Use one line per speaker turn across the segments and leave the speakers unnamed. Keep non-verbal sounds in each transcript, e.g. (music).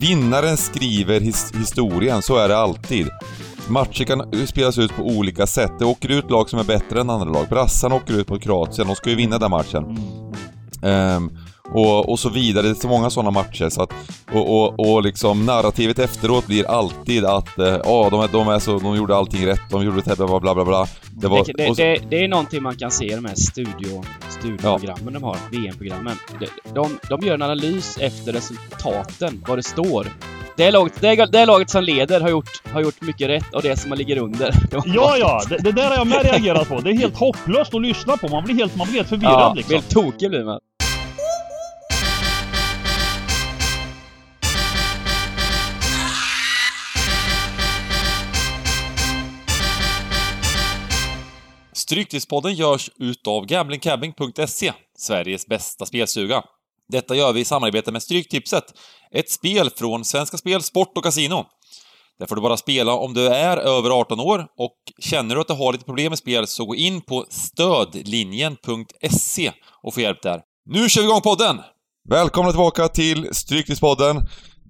vinnaren skriver his, historien, så är det alltid. Matcher kan spelas ut på olika sätt. Det åker ut lag som är bättre än andra lag. Brassarna åker ut på Kroatien, de ska ju vinna den matchen. Um, och, och så vidare. Det är så många sådana matcher så att... Och, och, och liksom narrativet efteråt blir alltid att ja, eh, oh, de, är, de, är så, de gjorde allting rätt, de gjorde det bla bla bla bla.
Det, var, det, så, det, det, är någonting man kan se i de här studio, studioprogrammen ja. de har, VM-programmen. De, de, de gör en analys efter resultaten, vad det står. Det laget, det, det laget som leder har gjort, har gjort mycket rätt och det som ligger under. (laughs)
Ja, ja! Det, det, där har jag med reagerat på. Det är helt hopplöst att lyssna på. Man blir helt, man blir helt förvirrad ja, liksom.
helt tokig blir man.
Stryktipspodden görs utav gamblingcabbing.se, Sveriges bästa spelsuga. Detta gör vi i samarbete med Stryktipset, ett spel från Svenska Spel, Sport och Casino. Där får du bara spela om du är över 18 år och känner du att du har lite problem med spel så gå in på stödlinjen.se och få hjälp där. Nu kör vi igång podden! Välkomna tillbaka till Stryktipspodden.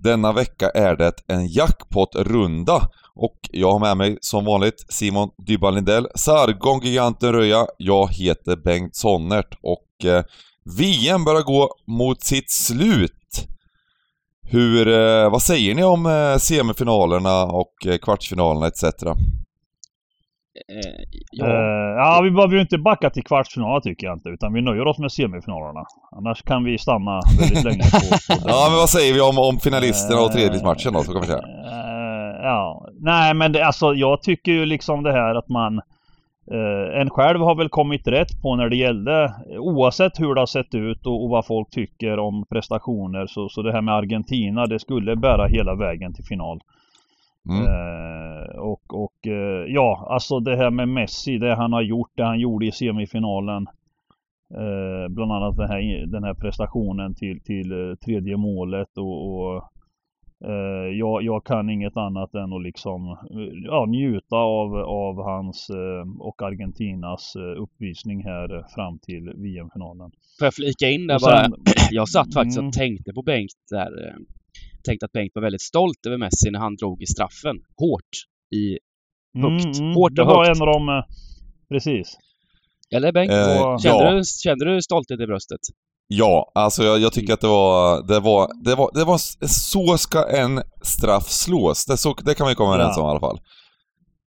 Denna vecka är det en jackpot-runda och jag har med mig som vanligt Simon Dybban Lindell, Sargon Giganten Röja, jag heter Bengt Sonnert och eh, VM börjar gå mot sitt slut. Hur, eh, vad säger ni om eh, semifinalerna och eh, kvartsfinalerna etc?
Eh, ja. Uh, ja, vi behöver ju inte backa till kvartsfinalen tycker jag inte, utan vi nöjer oss med semifinalerna. Annars kan vi stanna väldigt länge på... på (laughs)
ja, men vad säger vi om, om finalisterna och tredjedelsmatchen då, så kan vi säga?
Uh, ja, nej men det, alltså jag tycker ju liksom det här att man... Uh, en själv har väl kommit rätt på när det gällde, oavsett hur det har sett ut och, och vad folk tycker om prestationer, så, så det här med Argentina, det skulle bära hela vägen till final. Mm. Eh, och och eh, ja, alltså det här med Messi, det han har gjort, det han gjorde i semifinalen. Eh, bland annat den här, den här prestationen till, till eh, tredje målet och, och eh, jag, jag, kan inget annat än att liksom ja, njuta av, av hans eh, och Argentinas uppvisning här fram till VM-finalen.
Får jag flika in där sen, bara? Jag satt faktiskt mm. och tänkte på Bengt där tänkte att Bengt var väldigt stolt över Messi när han drog i straffen. Hårt. I högt. Mm, mm. Hårt och
Det var högt. en av dem, eh, precis.
Eller Bengt? Eh, kände, ja. du, kände du stolthet i bröstet?
Ja, alltså jag, jag, tycker att det var, det var, det var, det var, så ska en straff slås. Det, så, det kan vi komma överens ja. om i alla fall.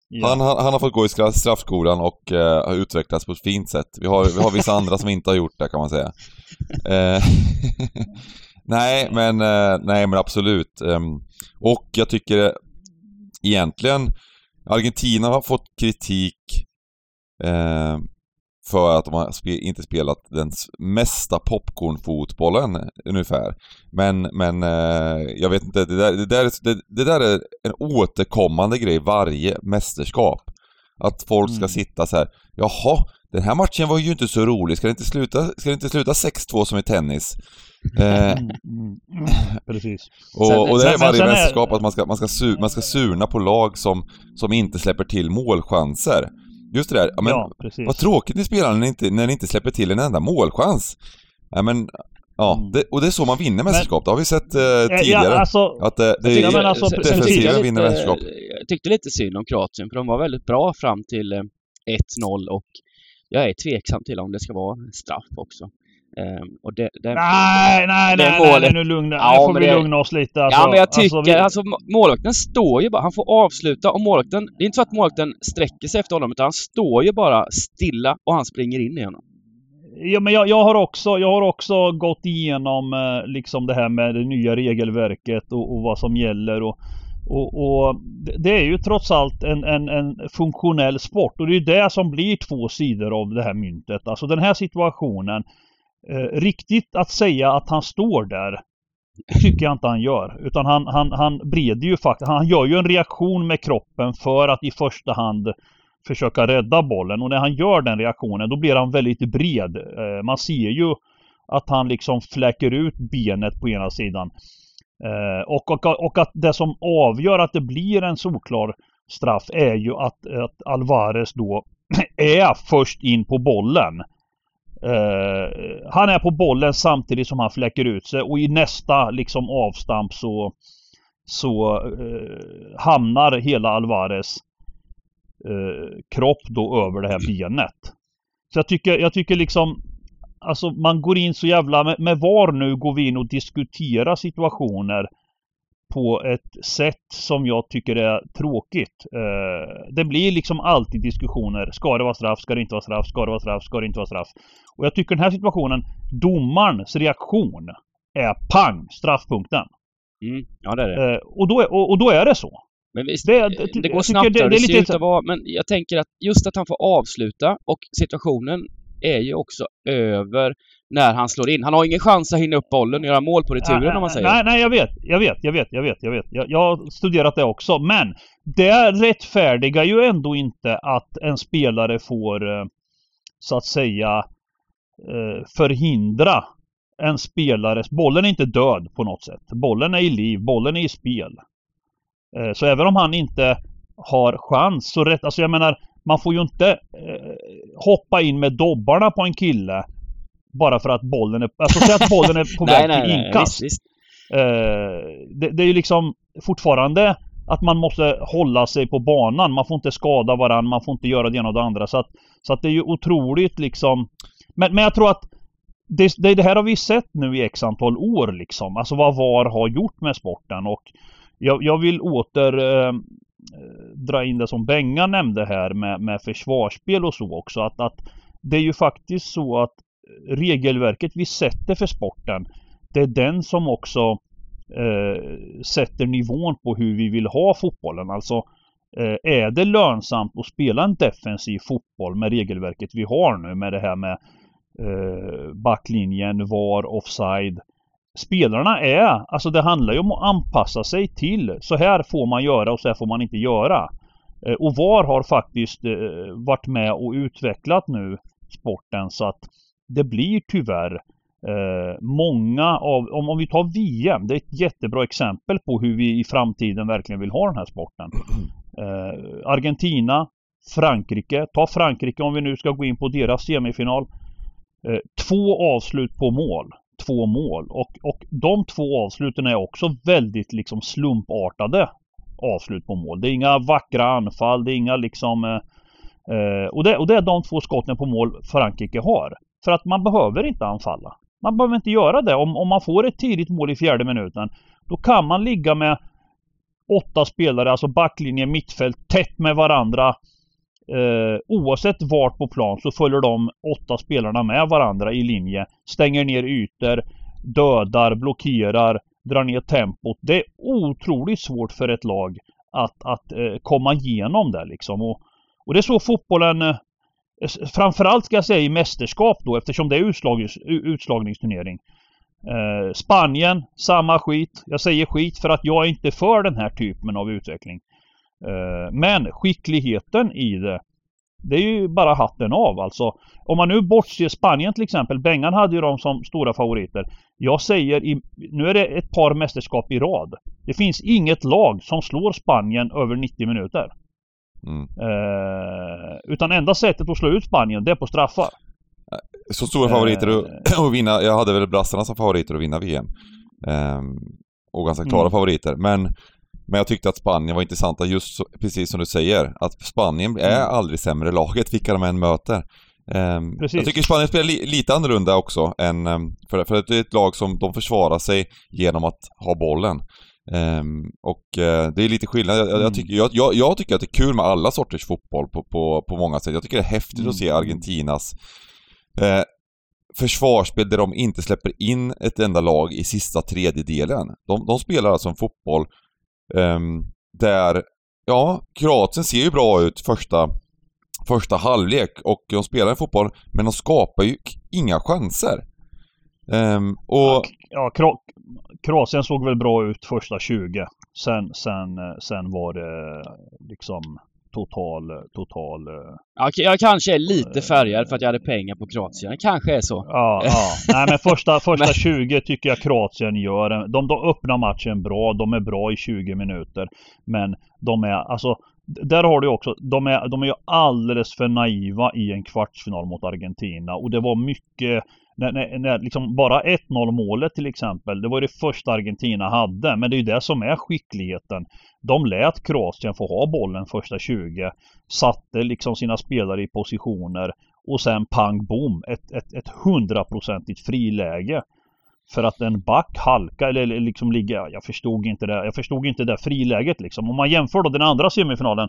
Ja. Han, han, han, har fått gå i straffskolan och eh, har utvecklats på ett fint sätt. Vi har, vi har vissa andra som inte har gjort det kan man säga. Eh, (laughs) Nej, men, eh, nej, men absolut. Ehm, och jag tycker egentligen Argentina har fått kritik eh, för att de har inte spelat den mesta popcornfotbollen ungefär. Men, men eh, jag vet inte, det där, det, där, det, det där är en återkommande grej varje mästerskap. Att folk ska mm. sitta så här. jaha, den här matchen var ju inte så rolig, ska det inte sluta, ska det inte sluta 6-2 som i tennis?
Eh, mm, mm, precis.
Och, och det är varje mästerskap att man ska, man, ska su, man ska surna på lag som, som inte släpper till målchanser. Just det där, ja, men ja, vad tråkigt ni spelar när ni, inte, när ni inte släpper till en enda målchans. Ja, men, ja, mm. det, och det är så man vinner mästerskap, det har vi sett eh, tidigare. Ja, alltså, att eh, det är alltså, defensiven vinner mästerskap.
Jag tyckte lite synd om Kroatien, för de var väldigt bra fram till 1-0 eh, och jag är tveksam till om det ska vara straff också.
Um, och det, det, nej, nej, det nej, målet... nej, nu lugna, ja, nu får vi det... lugna oss lite.
Alltså, ja, men jag alltså, tycker, alltså, vi... alltså målvakten står ju bara, han får avsluta och målvakten, det är inte så att målvakten sträcker sig efter honom, utan han står ju bara stilla och han springer in i honom.
Ja, men jag, jag, har också, jag har också gått igenom eh, liksom det här med det nya regelverket och, och vad som gäller och och, och, det är ju trots allt en, en, en, funktionell sport och det är det som blir två sidor av det här myntet. Alltså den här situationen Eh, riktigt att säga att han står där tycker jag inte han gör. Utan han, han, han breder ju faktiskt, han gör ju en reaktion med kroppen för att i första hand försöka rädda bollen. Och när han gör den reaktionen då blir han väldigt bred. Eh, man ser ju att han liksom fläcker ut benet på ena sidan. Eh, och, och, och att det som avgör att det blir en solklar straff är ju att, att Alvarez då (clears throat) är först in på bollen. Uh, han är på bollen samtidigt som han fläcker ut sig och i nästa liksom avstamp så så uh, hamnar hela Alvarez uh, kropp då över det här benet. Så jag tycker, jag tycker liksom Alltså man går in så jävla med, med VAR nu går vi in och diskuterar situationer på ett sätt som jag tycker är tråkigt. Eh, det blir liksom alltid diskussioner. Ska det vara straff? Ska det inte vara straff? Ska det vara straff? Ska det inte vara straff? Och jag tycker den här situationen, domarens reaktion är pang, straffpunkten.
Mm, ja det är det.
Eh, och, då, och, och, då är det så.
Men visst, det, det, det går snabbt det, det, det ser ut att vara, men jag tänker att just att han får avsluta och situationen är ju också över när han slår in. Han har ingen chans att hinna upp bollen och göra mål på returen nej, om man säger.
Nej, nej, jag vet. Jag vet, jag vet, jag vet, jag vet. Jag, jag har studerat det också. Men det rättfärdigar ju ändå inte att en spelare får eh, så att säga eh, förhindra en spelares... Bollen är inte död på något sätt. Bollen är i liv, bollen är i spel. Eh, så även om han inte har chans så rätt... Alltså jag menar, man får ju inte eh, hoppa in med dobbarna på en kille bara för att bollen är... Alltså säg att bollen är på (laughs) väg till inkast. Nej, visst, Eh, det, det, är ju liksom fortfarande att man måste hålla sig på banan. Man får inte skada varandra, man får inte göra det ena och det andra. Så att, så att det är ju otroligt liksom... Men, men jag tror att det, det, det, här har vi sett nu i x antal år liksom. Alltså vad VAR har gjort med sporten och jag, jag vill åter eh, Eh, dra in det som Benga nämnde här med, med försvarsspel och så också. Att, att det är ju faktiskt så att regelverket vi sätter för sporten det är den som också eh, sätter nivån på hur vi vill ha fotbollen. Alltså eh, är det lönsamt att spela en defensiv fotboll med regelverket vi har nu med det här med eh, backlinjen, VAR, offside. Spelarna är, alltså det handlar ju om att anpassa sig till så här får man göra och så här får man inte göra. Eh, och VAR har faktiskt eh, varit med och utvecklat nu sporten så att det blir tyvärr eh, många av, om, om vi tar VM, det är ett jättebra exempel på hur vi i framtiden verkligen vill ha den här sporten. Eh, Argentina, Frankrike, ta Frankrike om vi nu ska gå in på deras semifinal. Eh, två avslut på mål. Två mål och, och de två avsluten är också väldigt liksom slumpartade avslut på mål. Det är inga vackra anfall, det är inga liksom eh, eh, och, det, och det är de två skotten på mål Frankrike har. För att man behöver inte anfalla. Man behöver inte göra det. Om, om man får ett tidigt mål i fjärde minuten, då kan man ligga med åtta spelare, alltså backlinje, mittfält, tätt med varandra. Eh, oavsett vart på plan så följer de åtta spelarna med varandra i linje. Stänger ner ytor, dödar, blockerar, drar ner tempot. Det är otroligt svårt för ett lag att, att eh, komma igenom det liksom. Och, och det är så fotbollen eh, Framförallt ska jag säga i mästerskap då eftersom det är utslag, utslagningsturnering. Eh, Spanien, samma skit. Jag säger skit för att jag är inte för den här typen av utveckling. Eh, men skickligheten i det, det är ju bara hatten av alltså. Om man nu bortser Spanien till exempel. Bengan hade ju dem som stora favoriter. Jag säger, i, nu är det ett par mästerskap i rad. Det finns inget lag som slår Spanien över 90 minuter. Mm. Eh, utan enda sättet att slå ut Spanien, det är på straffar.
Så stora favoriter eh. (clears throat) att vinna. Jag hade väl brassarna som favoriter att vinna VM. Eh, och ganska klara mm. favoriter. Men, men jag tyckte att Spanien var intressanta just så, precis som du säger. Att Spanien är mm. aldrig sämre laget vilka de än möter. Um, jag tycker Spanien spelar li lite annorlunda också än, um, för, för det är ett lag som de försvarar sig genom att ha bollen. Um, och uh, det är lite skillnad. Jag, mm. jag, tycker, jag, jag, tycker att det är kul med alla sorters fotboll på, på, på många sätt. Jag tycker det är häftigt mm. att se. Argentinas uh, försvarsspel där de inte släpper in ett enda lag i sista tredjedelen. De, de spelar alltså en fotboll Ehm, där, ja, Kroatien ser ju bra ut första, första halvlek och de spelar en fotboll, men de skapar ju inga chanser. Um, och...
Ja, Kro Kroatien såg väl bra ut första 20. Sen, sen, eh, sen var det liksom total, total...
Ja, jag kanske är lite färgad för att jag hade pengar på Kroatien. Kanske är så.
Ja, ja. Nej men första, (laughs) första men... 20 tycker jag Kroatien gör. De, de öppnar matchen bra. De är bra i 20 minuter. Men de är, alltså där har du också, de är, de är ju alldeles för naiva i en kvartsfinal mot Argentina och det var mycket när, när, när liksom bara 1-0 målet till exempel, det var det första Argentina hade, men det är ju det som är skickligheten. De lät Kroatien få ha bollen första 20, satte liksom sina spelare i positioner och sen pang bom, ett, ett, ett hundraprocentigt friläge. För att en back halka eller liksom ligga, jag förstod inte det, jag förstod inte det friläget liksom. Om man jämför då den andra semifinalen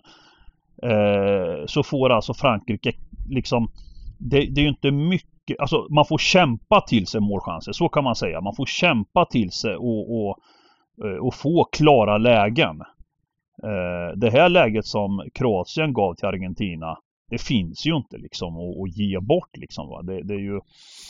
eh, så får alltså Frankrike liksom det, det, är ju inte mycket, alltså man får kämpa till sig målchanser, så kan man säga. Man får kämpa till sig och, och, eh, och få klara lägen. Eh, det här läget som Kroatien gav till Argentina det finns ju inte liksom att, att ge bort liksom. Va? Det, det, är ju,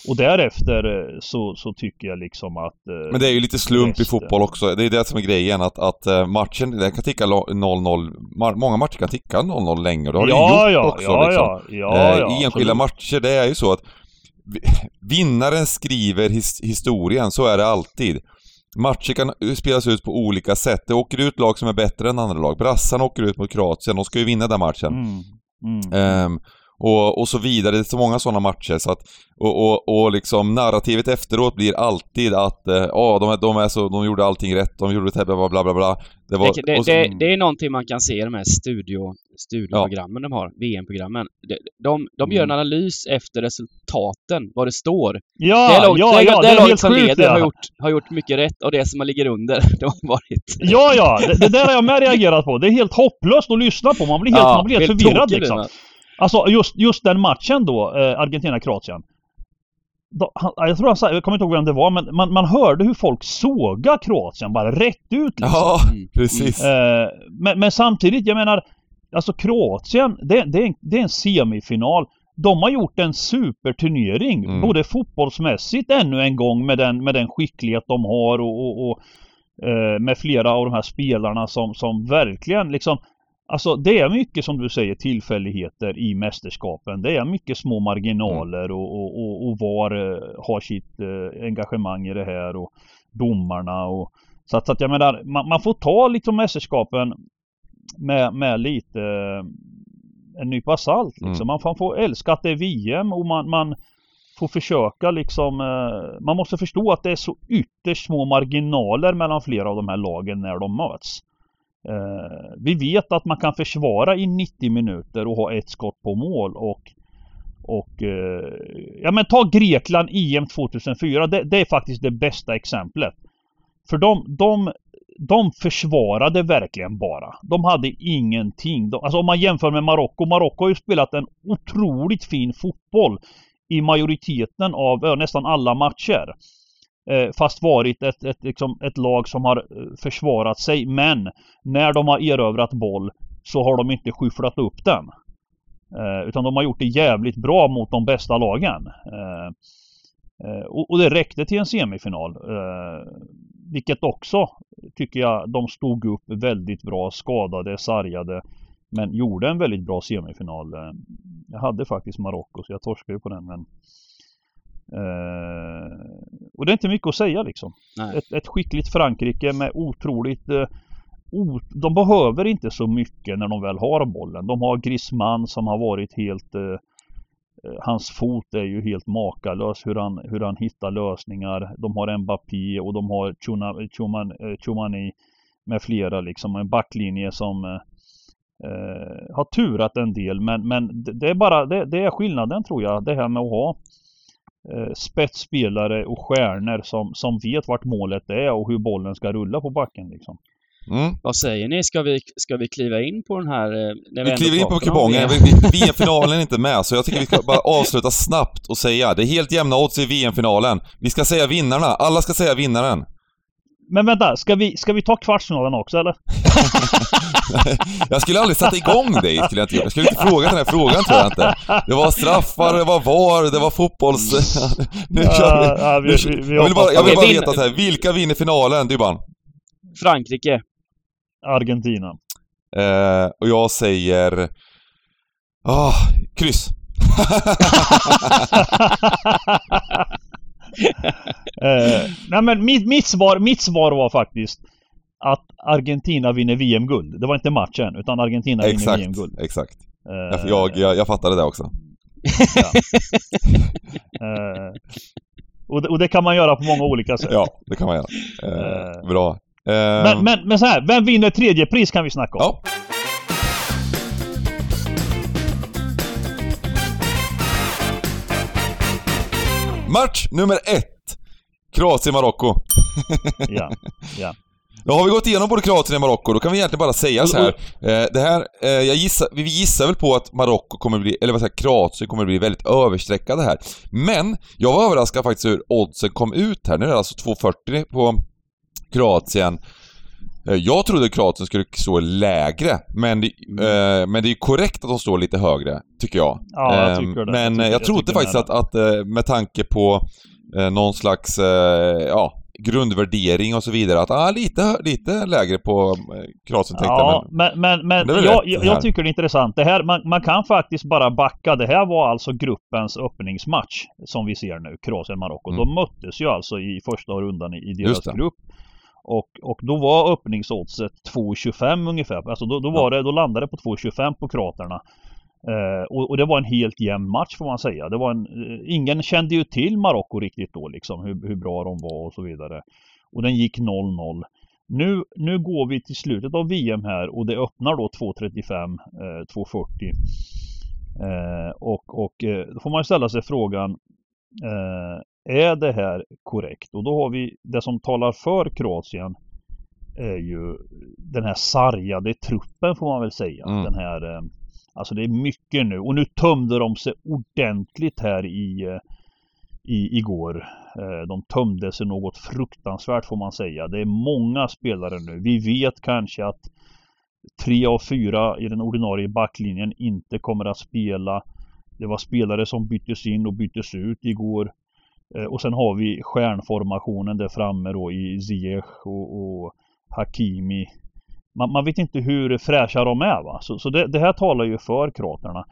och därefter eh, så, så tycker jag liksom att...
Men det är ju lite slump resten... i fotboll också. Det är det som är grejen att, att matchen, den kan ticka 0-0. Många matcher kan ticka 0-0 länge och det har ja, det gjort ja, också. Ja, liksom. ja, ja, ja, I enskilda matcher, det är ju så att (laughs) vinnaren skriver his, historien, så är det alltid. Matcher kan spelas ut på olika sätt. Det åker ut lag som är bättre än andra lag. Brassarna åker ut mot Kroatien, de ska ju vinna den matchen. Mm. Mm. Um, och, och så vidare. Det är så många sådana matcher så att, och, och, och liksom narrativet efteråt blir alltid att ja, uh, oh, de, de, är så, de gjorde allting rätt, de gjorde det bla bla bla bla.
Det, var, det, det, så, det, det är någonting man kan se i de här studio, studioprogrammen ja. de har, VM-programmen. De, de, de gör en mm. analys efter resultaten, vad det står.
Ja, det lag, ja, det, ja, det, det laget
som leder har, gjort, har gjort mycket rätt och det som ligger under, (laughs) det har varit...
Ja, ja, det, det där har jag med reagerat på. Det är helt hopplöst att lyssna på. Man blir helt, ja, man blir helt förvirrad liksom. Alltså just, just den matchen då, eh, Argentina-Kroatien. Jag tror han sa, jag kommer inte ihåg vem det var, men man, man hörde hur folk såga Kroatien bara rätt ut liksom.
Ja, mm. precis.
Eh, men, men, samtidigt, jag menar, alltså Kroatien, det, det, är en, det är en semifinal. De har gjort en superturnering, mm. både fotbollsmässigt ännu en gång med den, med den skicklighet de har och, och, och eh, med flera av de här spelarna som, som verkligen liksom Alltså det är mycket som du säger tillfälligheter i mästerskapen. Det är mycket små marginaler och, och, och, och VAR eh, har sitt eh, engagemang i det här och domarna och så att, så att jag menar man, man, får ta liksom mästerskapen med, med lite eh, en nypa salt liksom. Mm. Man får älska att det är VM och man, man får försöka liksom Man måste förstå att det är så ytterst små marginaler mellan flera av de här lagen när de möts. Eh, vi vet att man kan försvara i 90 minuter och ha ett skott på mål och och eh, ja men ta Grekland EM 2004. Det, det, är faktiskt det bästa exemplet. För de, de, de försvarade verkligen bara. De hade ingenting. De, alltså om man jämför med Marocko. Marocko har ju spelat en otroligt fin fotboll i majoriteten av nästan alla matcher. Eh, fast varit ett, ett, liksom ett lag som har eh, försvarat sig. Men när de har erövrat boll så har de inte skyfflat upp den. Eh, utan de har gjort det jävligt bra mot de bästa lagen. Och det räckte till en semifinal. Vilket också tycker jag de stod upp väldigt bra, skadade, sargade. Men gjorde en väldigt bra semifinal. Jag hade faktiskt Marocko så jag torskade ju på den men Eh, och det är inte mycket att säga liksom. Ett, ett, skickligt Frankrike med otroligt eh, o, De behöver inte så mycket när de väl har bollen. De har Griezmann som har varit helt eh, eh Hans fot är ju helt makalös hur han, hur han hittar lösningar. De har Mbappé och de har Chumani eh, med flera liksom. En backlinje som eh, har turat en del men, men det är bara det, det, är skillnaden tror jag. Det här med att ha eh, spetsspelare och stjärnor som, som vet vart målet är och hur bollen ska rulla på backen liksom.
Mm. Vad säger ni? Ska vi, ska vi kliva in på den här... Eh,
vi, vi kliver in på kupongen. VM-finalen är inte med, så jag tycker vi ska bara avsluta snabbt och säga det är helt jämna odds i VM-finalen. Vi ska säga vinnarna. Alla ska säga vinnaren.
Men vänta, ska vi, ska vi ta kvartsfinalen också eller? (laughs)
jag skulle aldrig sätta igång dig, skulle jag inte Jag skulle inte fråga den här frågan tror jag inte. Det var straffar, det var VAR, det var fotbolls... (laughs) nu kör vi. Ja, vi, vi, vi jag vill bara, jag vill bara veta så här, vilka vinner finalen, Dybban?
Frankrike.
Argentina.
Eh, och jag säger... Ah, oh, kryss. (laughs)
eh, nej men mitt, mitt, svar, mitt svar var faktiskt att Argentina vinner VM-guld. Det var inte matchen, utan Argentina
exakt,
vinner VM-guld.
Exakt, uh, jag, jag, jag fattade det också. Ja.
uh, (laughs) och, det, och, det, kan man göra på många olika sätt.
Ja, det kan man göra. Uh, bra.
Men, men, men så här, vem vinner tredje pris kan vi snacka om. Ja.
Match nummer ett. Kroatien-Marocko.
ja, (laughs) ja.
Då har vi gått igenom både Kroatien och Marocko, då kan vi egentligen bara säga så här. Eh, det här, eh, jag gissar, vi gissar väl på att Marocko kommer bli, eller vad säger Kroatien kommer bli väldigt överstreckade här. Men, jag var överraskad faktiskt hur oddsen kom ut här. Nu är det alltså 2,40 på Kroatien. Eh, jag trodde Kroatien skulle stå lägre, men det, mm. men det är korrekt att de står lite högre, tycker jag.
Ja, jag ehm, tycker det.
Men jag, jag trodde jag faktiskt att, att, med tanke på någon slags, ja, grundvärdering och så vidare. Att ah, lite, lite lägre på eh, Kroatien tänkte
ja, men, men, men, men jag, jag, jag, tycker det är intressant. Det här, man, man kan faktiskt bara backa. Det här var alltså gruppens öppningsmatch som vi ser nu, Kroatien-Marocko. Mm. De möttes ju alltså i första rundan i, i deras grupp. Och, och då var öppningsoddset 2,25 ungefär. Alltså då, då, var det, då landade det på 2,25 på kroaterna. Eh, och, och, det var en helt jämn match får man säga. Det var en, eh, ingen kände ju till Marocko riktigt då liksom hur, hur bra de var och så vidare. Och den gick 0-0. Nu, nu går vi till slutet av VM här och det öppnar då 2.35, eh, 2.40. Eh, och och eh, då får man ställa sig frågan eh, Är det här korrekt? Och då har vi det som talar för Kroatien är ju den här sargade truppen får man väl säga. Mm. Den här Alltså det är mycket nu och nu tömde de sig ordentligt här i, eh, i igår. Eh, de tömde sig något fruktansvärt får man säga. Det är många spelare nu. Vi vet kanske att tre av fyra i den ordinarie backlinjen inte kommer att spela. Det var spelare som byttes in och byttes ut igår. Eh, och sen har vi stjärnformationen där framme då i Ziyech och, och Hakimi man, man vet inte hur fräscha de är. Va? Så, så det, det här talar ju för kroaterna.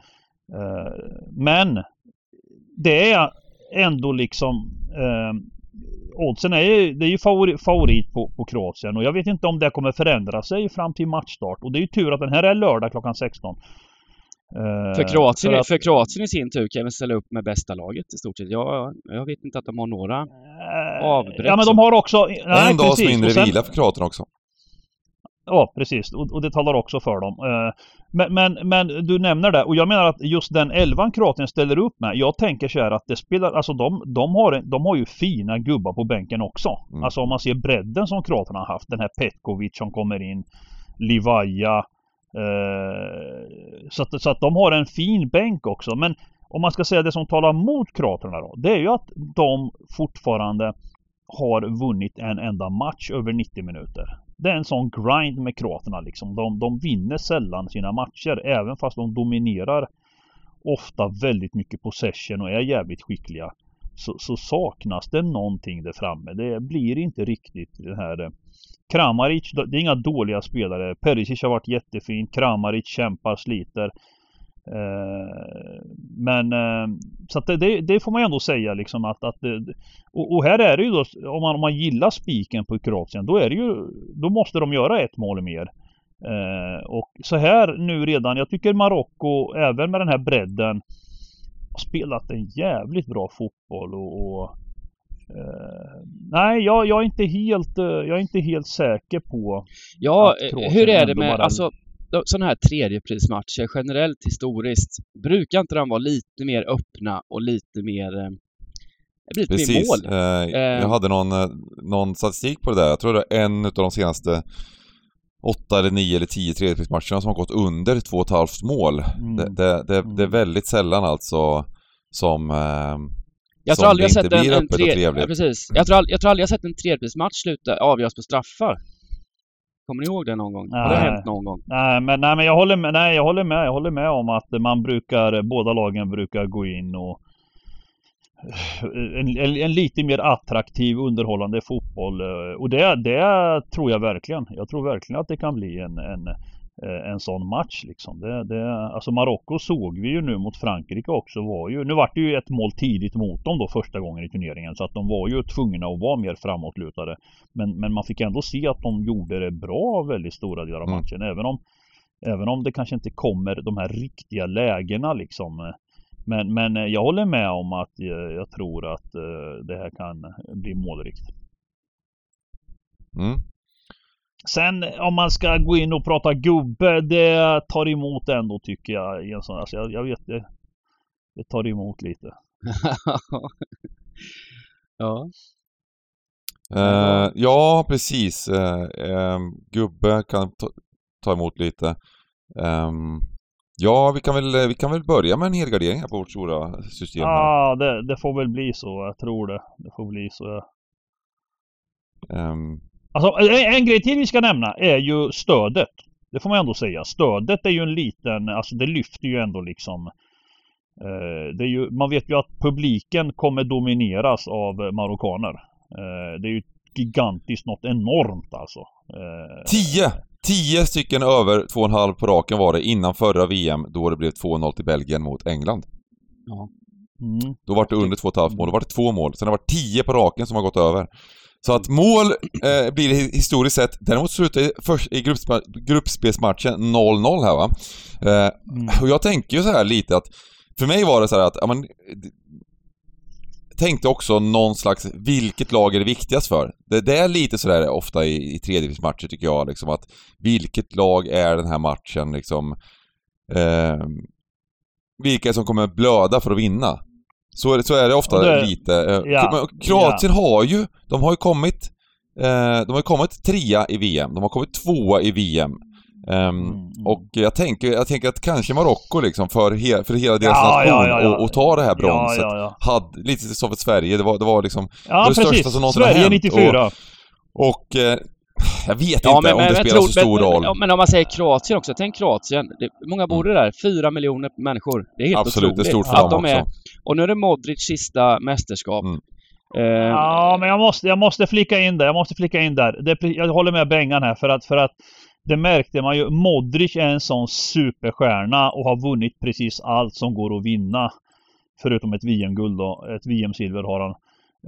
Eh, men det är ändå liksom eh, Oddsen är ju, det är ju favorit, favorit på, på Kroatien och jag vet inte om det kommer förändra sig fram till matchstart. Och det är ju tur att den här är lördag klockan 16.
Eh, för, Kroatien, för, att, för Kroatien i sin tur kan väl ställa upp med bästa laget i stort sett. Jag, jag vet inte att de har några eh, avbräck.
Ja men de har också... Nej,
en dags mindre sen, vila för Kroatien också.
Ja, precis. Och, och, det talar också för dem. Eh, men, men, men, du nämner det. Och jag menar att just den elvan Kroatien ställer upp med. Jag tänker så här att det spelar, alltså de, de, har, de har ju fina gubbar på bänken också. Mm. Alltså om man ser bredden som Kroaterna har haft. Den här Petkovic som kommer in. Livaja. Eh, så, att, så att de har en fin bänk också. Men om man ska säga det som talar mot Kroaterna då. Det är ju att de fortfarande har vunnit en enda match över 90 minuter det är en sån grind med kroaterna liksom. De, de vinner sällan sina matcher även fast de dominerar ofta väldigt mycket possession och är jävligt skickliga. Så, så saknas det någonting där framme. Det blir inte riktigt den här eh, Kramaric, det är inga dåliga spelare. Perisic har varit jättefin. Kramaric kämpar, sliter. Eh, men eh, så att det, det, får man ju ändå säga liksom att, att och, och, här är det ju då om man, om man gillar spiken på Kroatien då är det ju Då måste de göra ett mål mer. Eh, och så här nu redan, jag tycker Marocko även med den här bredden har spelat en jävligt bra fotboll och, och eh, nej, jag, jag, är inte helt, jag är inte helt säker på
Ja, hur är det med, alltså sådana här tredjeprismatcher generellt historiskt, brukar inte de vara lite mer öppna och lite mer eh, lite Precis. Mer mål?
Eh, jag eh. hade någon, eh, någon statistik på det där. Jag tror det är en av de senaste åtta eller nio eller tio tredjeprismatcherna som har gått under två och ett halvt mål. Mm. Det, det, det, det, är mm. väldigt sällan alltså som eh,
jag tror aldrig jag sett en, en tre... ja, precis. Jag tror, jag tror aldrig jag sett en tredjeprismatch sluta avgöras på straffar. Kommer ni ihåg det någon gång? Nej. Har det hänt någon gång?
Nej, men, nej, men jag håller med. Nej, jag håller med. Jag håller med om att man brukar, båda lagen brukar gå in och en, en, en, lite mer attraktiv underhållande fotboll. Och det, det tror jag verkligen. Jag tror verkligen att det kan bli en, en en sån match liksom. Det, det, alltså Marocko såg vi ju nu mot Frankrike också var ju, nu vart det ju ett mål tidigt mot dem då första gången i turneringen så att de var ju tvungna att vara mer framåtlutade. Men, men man fick ändå se att de gjorde det bra väldigt stora delar av mm. matchen mm. även om Även om det kanske inte kommer de här riktiga lägena liksom. Men, men jag håller med om att jag tror att det här kan bli målrikt. Mm. Sen om man ska gå in och prata gubbe, det tar emot ändå tycker jag. I en sån, alltså jag, jag vet det. Det tar emot lite. (laughs)
ja.
Uh, ja, precis. Uh, um, gubbe kan ta, ta emot lite. Um, ja, vi kan, väl, vi kan väl börja med en helgardering här på vårt stora system.
Ja, det, det, får väl bli så. Jag tror det. Det får bli så. Um, Alltså en, en grej till vi ska nämna är ju stödet. Det får man ändå säga. Stödet är ju en liten, alltså det lyfter ju ändå liksom eh, det är ju, man vet ju att publiken kommer domineras av marockaner. Eh, det är ju gigantiskt något enormt alltså.
Eh, tio! Tio stycken över 2,5 på raken var det innan förra VM då det blev 2-0 till Belgien mot England. Ja. Mm. Då var det under 2,5 mål, då var det två mål. Sen har det varit tio på raken som har gått över. Så att mål eh, blir det historiskt sett. Däremot slutar i, i gruppspe, gruppspelsmatchen 0-0 här va. Eh, mm. Och jag tänker ju så här lite att, för mig var det så att, ja men, tänkte också någon slags, vilket lag är det viktigast för? Det, det är lite sådär ofta i, i tredjedelsmatcher tycker jag, liksom att vilket lag är den här matchen liksom, eh, vilka som kommer blöda för att vinna? Så, är det, så är det ofta det, lite. Eh, ja, Kroatien ja. har ju, de har ju kommit, eh, de har ju kommit trea i VM, de har kommit tvåa i VM. Ehm, mm, mm. Och jag tänker, jag tänker att kanske Marocko liksom för, he, för hela deras ja, nation ja, och, och, ta det här bronset. Hade, lite som för Sverige, det var, det var liksom det
precis. största som någonsin Sverige har hänt. 94.
Och, och eh, jag vet ja, inte men, om men, det spelar tror, så stor
men,
roll.
Men, om man säger Kroatien också, tänk Kroatien. Det, många bor det där? Fyra miljoner människor. Det är helt
Absolut,
otroligt.
det är stort för att dem de är,
Och nu är det Modric sista mästerskap. Mm.
Uh, ja, men jag måste, jag måste flika in där. Jag måste flika in där. Det, jag håller med Bengan här för att, för att det märkte man ju. Modric är en sån superstjärna och har vunnit precis allt som går att vinna. Förutom ett VM-guld då. Ett VM-silver har han.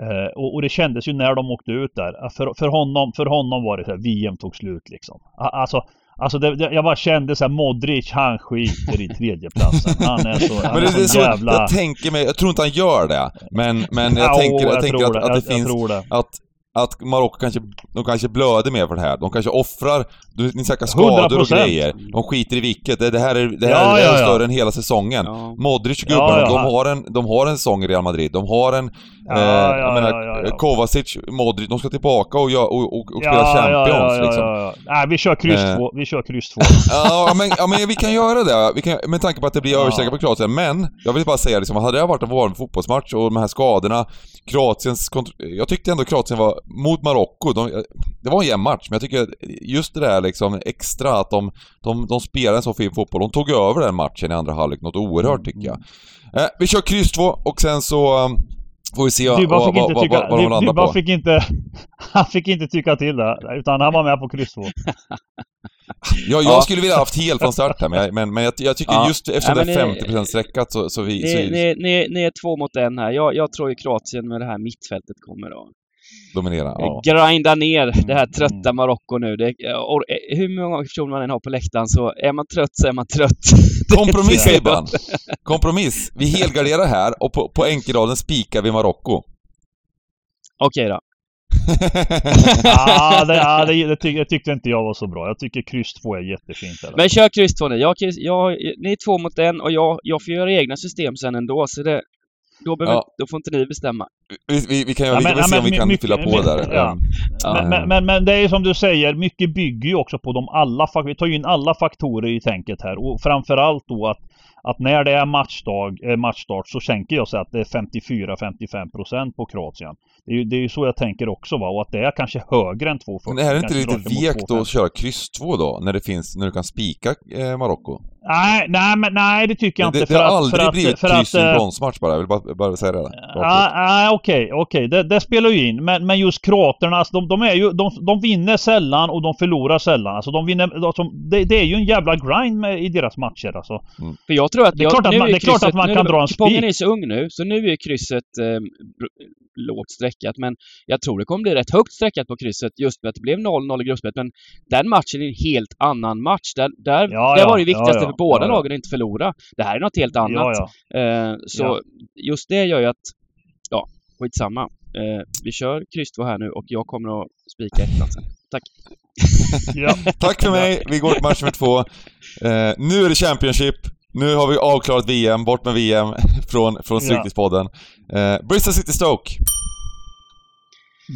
Eh, och, och, det kändes ju när de åkte ut där. För, för, honom, för honom var det så här, VM tog slut liksom. Alltså, alltså det, det, jag bara kände så här, Modric han skiter i tredjeplatsen. Han är så,
det, är så jävla... Jag tänker mig, jag tror inte han gör det. Men, men jag ja, tänker, jag, jag tänker att, att, det jag, finns, att att Marocko kanske, de kanske blöder mer för det här. De kanske offrar, du, ni snackar skador 100%. och grejer. De skiter i vilket. Det, det här är, det här, ja, det här är ja, större ja. än hela säsongen. Modric gubbarna, de, har en, de har en säsong i Real Madrid. De har en, eh, jag menar, Kovacic, Modric, de ska tillbaka och, och, och, och spela Champions liksom.
Nej, vi kör kryss 2. Eh. Vi kör kryss 2. (laughs)
ja, men, ja, men vi kan göra det. Vi kan, med tanke på att det blir ja. överstreck på Kroatien. Men, jag vill bara säga liksom, hade det varit en vanlig fotbollsmatch och de här skadorna, Kroatiens... Jag tyckte ändå Kroatien var, mot Marocko, de, det var en jämn match, men jag tycker just det där liksom extra att de, de, de spelar en så fin fotboll. De tog över den matchen i andra halvlek något oerhört tycker jag. Eh, vi kör kryss 2 och sen så um, får vi se vad, vad, vad, vad, vad de landar på.
Fick inte, (laughs) han fick inte tycka till det, utan han var med på kryss 2. (laughs)
Ja, jag skulle vilja haft helt från start här, men, men, men jag, jag tycker ja. just eftersom ja, det är 50% sträckat så, så vi...
Ni,
så...
Ni, ni, ni, är två mot en här. Jag, jag tror ju Kroatien med det här mittfältet kommer att
dominera. Ja.
Grinda ner det här trötta mm. Marocko nu. Det, och, eh, hur många personer man än har på läktaren så är man trött så är man trött. (laughs)
Kompromiss Ebban! (laughs) Kompromiss! Vi helgarderar här och på, på enkelraden spikar vi Marocko.
Okej då. (laughs)
ah, det, ah, det, det, tyck, det, tyckte inte jag var så bra. Jag tycker kryss 2 är jättefint. Eller?
Men kör kryss 2 nu. Jag, jag, ni är två mot en och jag, jag får göra egna system sen ändå. Så det, då, behöver, ja. då får inte ni bestämma.
Vi, vi, vi kan, ja, vi, men, vi se om vi kan mycket, fylla på mycket, där. Ja.
Men, men, men, men, det är som du säger, mycket bygger ju också på de alla Vi tar ju in alla faktorer i tänket här och framförallt då att att när det är matchdag, eh, matchstart så tänker jag så att det är 54-55% på Kroatien. Det är, ju, det är ju så jag tänker också va, och att det är kanske högre än 2,40.
Men är det inte lite vekt att köra kryss 2 då? När det finns, när du kan spika eh, Marocko?
Nej, nej, men nej det tycker jag
Det,
inte.
det har
för att,
aldrig blivit
för
kryss i en
eh,
bronsmatch bara, jag vill bara, bara säga det.
Nej, nej, okej, okej. Det, det spelar ju in. Men, men just kroaterna, alltså, de, de är ju, de, de vinner sällan och de förlorar sällan. Alltså de vinner, alltså, det, det är ju en jävla grind med, i deras matcher alltså.
För jag tror att...
Det är klart att man- det är klart
krysset-
att man
nu-
kan dra en
Kupongen
spik.
är så ung nu, så nu är krysset eh, lågt streckat. Men jag tror det kommer bli rätt högt streckat på krysset just för att det blev 0-0 i gruppspelet. Men den matchen är en helt annan match. Där, där,
Ja,
där var det viktigaste
ja, ja,
för båda
ja, ja.
lagen att inte förlora. Det här är något helt annat.
Ja, ja.
Eh, så
Ja.
just det gör ju att... Ja, skitsamma. Eh, vi kör kryss 2 här nu och jag kommer att spika ettan sen. Tack.
ja. (laughs)
Tack för mig, vi går till match nummer två. Eh, nu är det Championship. Nu har vi avklarat VM, bort med VM (laughs) från, från
Ja.
Stryktipspodden. Eh, Bristol City Stoke.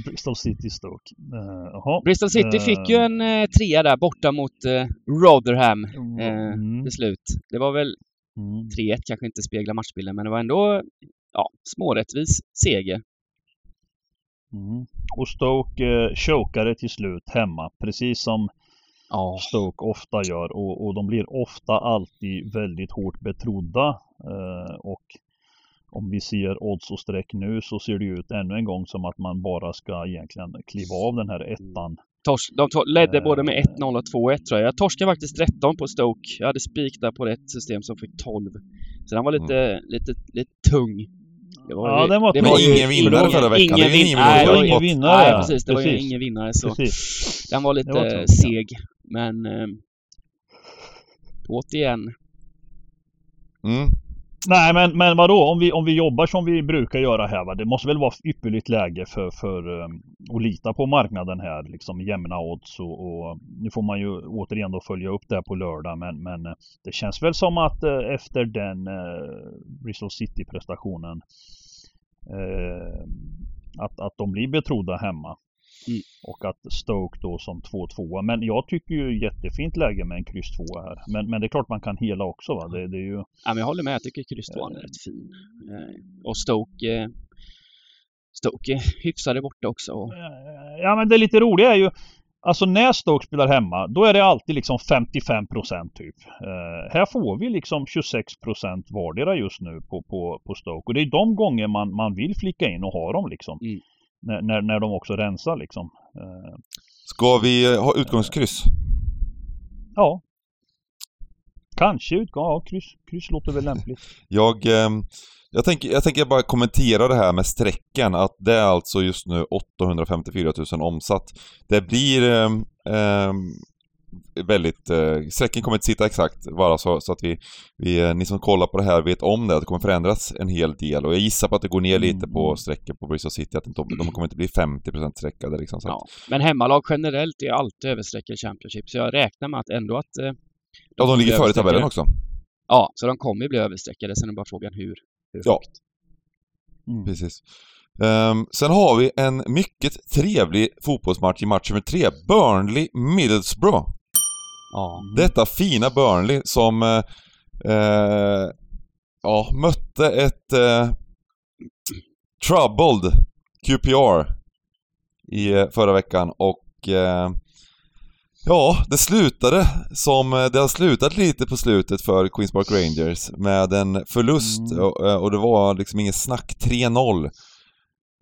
Bristol City Stoke. Uh.
Bristol City
Eh,
fick ju en eh, trea där borta mot eh, Rotherham eh,
Mm,
till slut. Det var väl
mm.
3-1 kanske inte speglar matchbilden, men det var ändå ja, smårättvis seger.
Mm. Och Stoke eh, chokade till slut hemma, precis som
Ja.
Stoke ofta gör. Och, och de blir ofta alltid väldigt hårt betrodda. Eh, och om vi ser odds och streck nu så ser det ut ännu en gång som att man bara ska egentligen kliva av den här ettan.
Tors, de to- ledde
Eh.
både med 1-0 och 2-1 tror jag. Jag torskade faktiskt 13 på Stoke. Jag hade spik där på ett system som fick 12. Så den var lite, lite, lite tung. Det
Mm. Ja, den var
det var
Ingen vinnare förra veckan.
Ingen
Det är ingen
nej, det var
ingen vinnare.
Nej, precis. Det var ju
Precis.
ingen vinnare. Så
Precis.
den var lite
Det var
seg. Men eh, återigen.
Mm.
Nej men, men vadå, om vi, om vi jobbar som vi brukar göra här va? Det måste väl vara ypperligt läge för, för um, att lita på marknaden här. Liksom jämna odds och, och nu får man ju återigen då följa upp det här på lördag. Men, men eh, det känns väl som att eh, efter den eh, Bristol City prestationen eh, att, att de blir betrodda hemma.
Mm.
Och att Stoke då som 2-2. Men jag tycker ju jättefint läge med en kryss 2 här. Men, men det är klart man kan hela också va. Det, det är ju
Ja, men jag håller med. Jag tycker kryss 2 är rätt fin. Eh, och Stoke... Eh, Stoke hyfsade borta också. Och,
Ja men det lite roliga är ju Alltså när Stoke spelar hemma då är det alltid liksom 55% typ. Eh, här får vi liksom 26% vardera just nu på, på, på Stoke. Och det är de gånger man, man vill flicka in och ha dem liksom.
Mm.
När, när, när de också rensar liksom. Eh,
Ska vi eh, ha utgångskryss?
ja. Kanske utgång, ja kryss, kryss låter väl lämpligt.
Jag, ehm, jag, tänker, jag tänker bara kommentera det här med strecken, att det är alltså just nu 854 000 omsatt. Det blir ehm, väldigt... Eh, strecken kommer inte sitta exakt, bara så, så att vi, vi, eh, ni som kollar på det här vet om det, att det kommer förändras en hel del. Och jag gissar på att det går ner lite på
Mm.
strecken på Bristol City, att de, de kommer inte bli 50% streckade liksom. Så
ja. Men hemmalag generellt är alltid överstreckade i Championship. Så jag räknar med att ändå att... Eh,
ja, de ligger före i tabellen också.
Ja, så de kommer ju bli överstreckade. Sen är bara frågan hur, hur
Ja.
Mm.
Precis. Ehm, sen har vi en mycket trevlig fotbollsmatch i match nummer tre. Burnley-Middlesbrough.
Ja.
Detta fina Burnley som eh, eh, ja, mötte ett eh, troubled QPR i eh, förra veckan och eh, ja, det slutade som eh, det har slutat lite på slutet för Queens Park Rangers med en förlust
Mm.
och, och det var liksom inget snack, 3-0.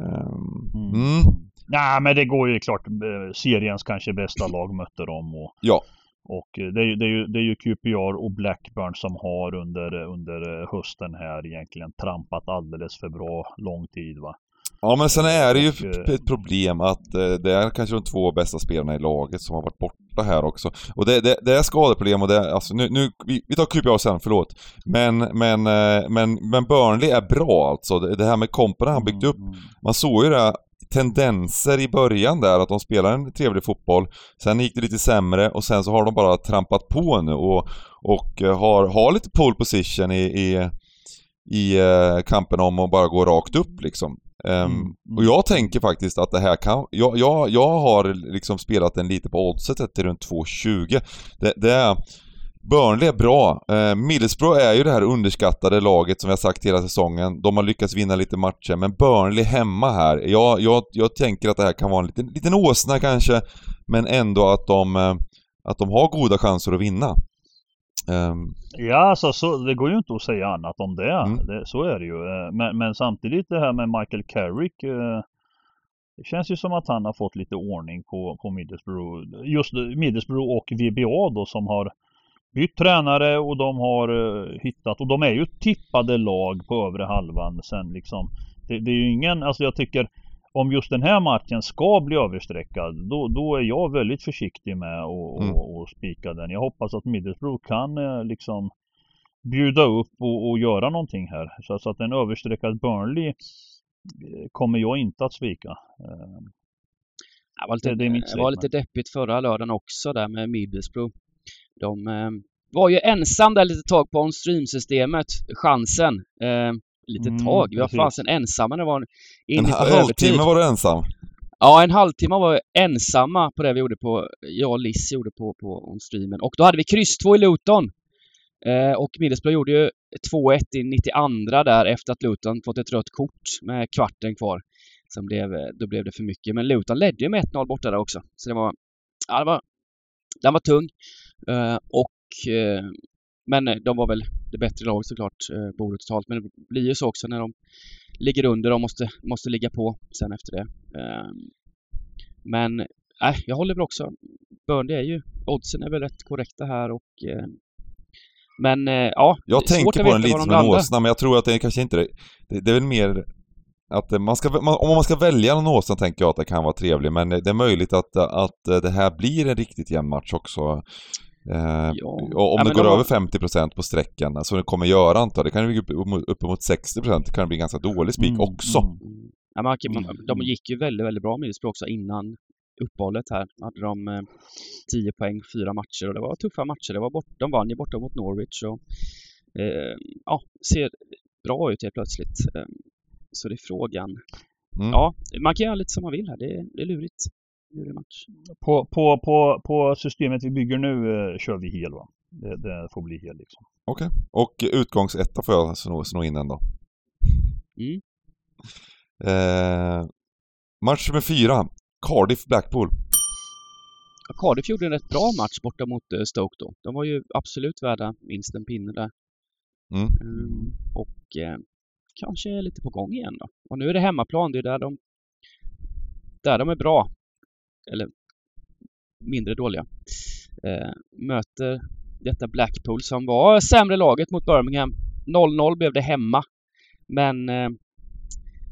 Ehm, mm.
Nej men det går ju klart. Seriens kanske bästa lag mötte dem. Och,
Ja.
Och eh, det är, ju- det, är ju, det är ju QPR och Blackburn som har under, under eh, hösten här egentligen trampat alldeles för bra lång tid va.
Ja men sen är det ju
Och, eh,
ett problem att eh, det är kanske de två bästa spelarna i laget som har varit borta här också. Och det, det, det är skadeproblem och det är, alltså nu, nu vi, vi tar QPR sen, förlåt. Men, men, eh, men, men Burnley är bra alltså. Det, det här med kompen han byggt upp.
Mm.
Man såg ju det, tendenser i början där att de spelar en trevlig fotboll. Sen gick det lite sämre och sen så har de bara trampat på nu och, och eh, har, har lite pole position i, i, i eh, kampen om att bara gå rakt upp liksom. Ehm,
Mm, mm.
Och jag tänker faktiskt att det här kan... Jag, jag, jag har liksom spelat den lite på oddset till runt 2,20. Det, det är... Burnley är bra. Eh, Middlesbrough är ju det här underskattade laget som vi har sagt hela säsongen. De har lyckats vinna lite matcher, men Burnley hemma här. Jag, jag, jag tänker att det här kan vara en liten, liten åsna kanske, men ändå att de, eh, att de har goda chanser att vinna.
Um... Ja, alltså, så, det går ju inte att säga annat om det. Mm. det så är det ju. Eh, men, men, samtidigt det här med Michael Carrick. Eh, det känns ju som att han har fått lite ordning på, på Middlesbrough. Just Middlesbrough och VBA då som har bytt tränare och de har uh, hittat och de är ju tippade lag på övre halvan sen liksom. Det, det, är ju ingen, alltså jag tycker om just den här matchen ska bli överstreckad då, då är jag väldigt försiktig med att mm. och, och spika den. Jag hoppas att Middlesbrough kan uh, liksom bjuda upp och, och, göra någonting här. Så, så att en överstreckad Burnley eh, kommer jag inte att svika.
Det var lite, det, det, det var lite deppigt förra lördagen också där med Middlesbrough. De eh, var ju ensam där lite tag på on-stream-systemet, chansen. Eh, lite mm, tag. Vi var fasen ensamma när det var
inne En halvtimme var du ensam?
Ja, en halvtimme var vi ensamma på det vi gjorde på, jag och Liss gjorde på, på on-streamen. Och då hade vi kryss 2 i Luton. Eh, och Middlesbrough gjorde ju 2-1 i 92 där efter att Luton fått ett rött kort med kvarten kvar. Sen blev, då blev det för mycket. Men Luton ledde ju med 1-0 borta där också. Så det var, ja, det var, den var tung. Eh, och eh, men de var väl det bättre laget såklart, eh, bordet totalt. Men det blir ju så också när de ligger under och måste, måste ligga på sen efter det. Men äh, jag håller väl också. Burnley är ju, oddsen är väl rätt korrekta här och men ja,
Jag tänker på den lite som en åsna, men jag tror att det är kanske inte det. Det, det är väl mer att man ska, man, om man ska välja någon åsna tänker jag att det kan vara trevligt, men det är möjligt att, att det här blir en riktigt jämn match också. Eh, ja. Och om ja, det går de... över 50% på sträckan, så alltså det kommer göra antar det kan ju bli uppemot 60% det kan bli ganska dålig spik mm, också. Mm.
Ja, man, man, de gick ju väldigt, väldigt bra med Middlesbrough också innan uppehållet här. hade de eh, 10 poäng, fyra matcher och det var tuffa matcher. Det var bort, de vann ju borta mot Norwich och eh, ja, ser bra ut helt plötsligt. Så det är frågan. Mm. Ja, man kan göra lite som man vill här. Det, det är lurigt match.
På, på, på, på systemet vi bygger nu eh, kör vi hel va? Det, det får bli hel liksom.
Okej. Okay. Och utgångsetta får jag sno, sno in en då. Mm. Eh, match nummer fyra. Cardiff-Blackpool.
Ja, Cardiff gjorde en rätt bra match borta mot eh, Stoke då. De var ju absolut värda minst en pinne där. Mm. Mm, och eh, kanske är lite på gång igen då. Och nu är det hemmaplan, det är där de, där de är bra eller mindre dåliga, eh, möter detta Blackpool som var sämre laget mot Birmingham. 0-0 blev det hemma. Men eh,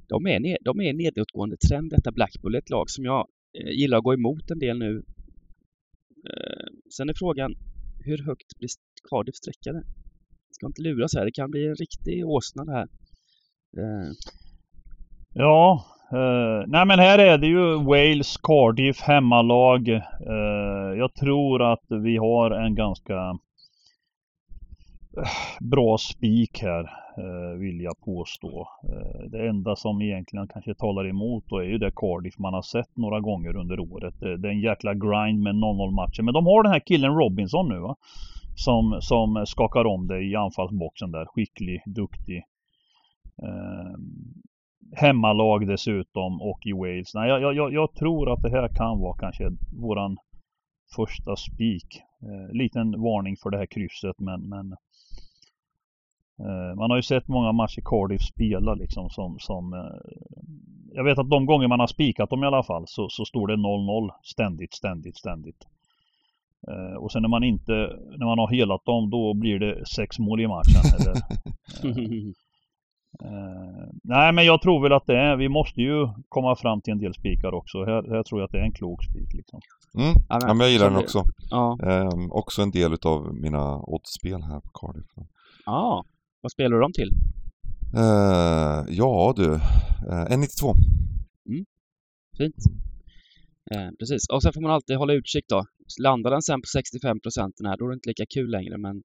de, är ned, de är nedåtgående trend detta Blackpool. Ett lag som jag eh, gillar att gå emot en del nu. Eh, sen är frågan hur högt blir Cardiff sträckade? Ska inte luras här. Det kan bli en riktig åsna det här.
Ja, Uh, nej men här är det ju Wales, Cardiff, hemmalag. Uh, jag tror att vi har en ganska eh, bra spik här, vill jag påstå. det enda som egentligen kanske talar emot då är ju det Cardiff man har sett några gånger under året. Det, det är en jäkla grind med 0-0 matcher. Men de har den här killen Robinson nu va. Som, som skakar om det i anfallsboxen där. Skicklig, duktig hemmalag dessutom och i Wales. Nej, jag, jag, jag, tror att det här kan vara kanske våran första spik. Eh, liten varning för det här krysset men, men eh, man har ju sett många matcher Cardiff spela liksom som, som eh, Jag vet att de gånger man har spikat dem i alla fall så, så står det 0-0 ständigt, ständigt, ständigt. Eh, och sen när man inte, när man har helat dem då blir det sex mål i matchen. Eller, (laughs) Uh, nej men jag tror väl att det är, vi måste ju komma fram till en del spikar också. Här, här tror jag att det är en klok spik liksom.
Mm. Ja, men jag gillar den också. Ja. Um, också en del utav mina oddsspel här på Cardiff.
Ja, vad spelar du dem till?
Uh, ja du, uh, 1,92. Mm.
Fint. Eh, precis, och sen får man alltid hålla utkik då. Landar den sen på 65 den här, då är det inte lika kul längre men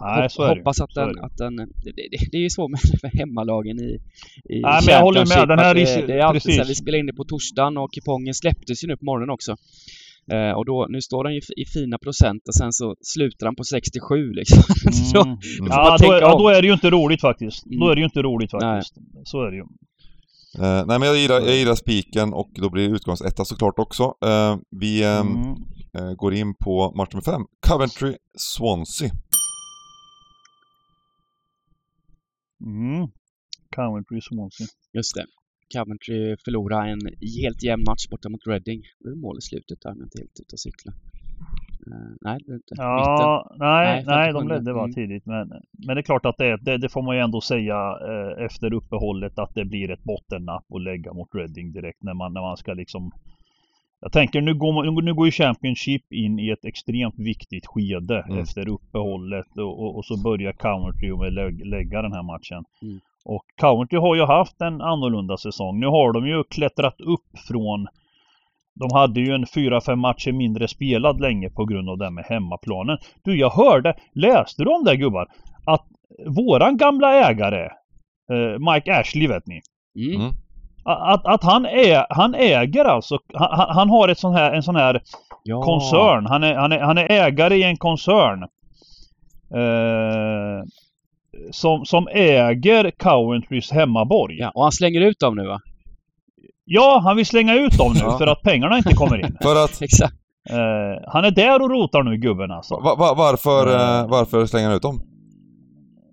Nej, så är
Hoppas
det.
att den, att den det, det, det, är ju så med hemmalagen i, i
Nej, men jag håller med. Den här
det, det är alltid så här, vi spelar in det på torsdagen och kupongen släpptes ju nu på morgonen också. Eh, och då, nu står han ju i fina procent och sen så slutar han på 67 liksom. (laughs) så,
Mm. Ja, då, är- ja, då är det ju inte roligt faktiskt. Då
Mm.
är det ju inte roligt faktiskt. Så är det ju.
Eh, nej men jag gillar, jag gillar spiken och då blir det utgångsetta såklart också. Eh, vi ehm,
Mm.
eh, går in på match nummer fem. Coventry Swansea.
Mm. Coventry Swansea.
Just det. Coventry förlorade en helt jämn match borta mot Reading. Det blev mål i slutet där, men inte helt ute och cykla. Eh, nej, det inte. Mitten.
Ja, nej,
Nej,
nej, de
57.
ledde var
Mm.
tidigt. Men, men det är klart att det, det, det får man ju ändå säga eh, efter uppehållet att det blir ett bottennapp att lägga mot Reading direkt när man, när man ska liksom jag tänker nu går, man- nu går ju Championship in i ett extremt viktigt skede
Mm.
efter uppehållet och, och, och så börjar Coventry med lä- lägga den här matchen.
Mm.
Och Coventry har ju haft en annorlunda säsong. Nu har de ju klättrat upp från de hade ju en 4-5 matcher mindre spelad länge på grund av det med hemmaplanen. Du, jag hörde, läste du om det gubbar? Att våran gamla ägare, eh, Mike Ashley vet ni,
Mm.
Att, att han, är, han äger alltså, han, han- har ett sån här, en sån här
Ja.
koncern. Han är, han, är, han är ägare i en koncern. Eh, som, som äger Coventrys hemmaborg. Ja.
Ja, och han slänger ut dem nu va?
han vill slänga ut dem nu
Ja.
för att pengarna inte kommer in. (laughs)
För att, (laughs)
Exakt.
Eh, han är där och rotar nu gubben alltså.
va, va, varför, eh, varför slänger han ut dem?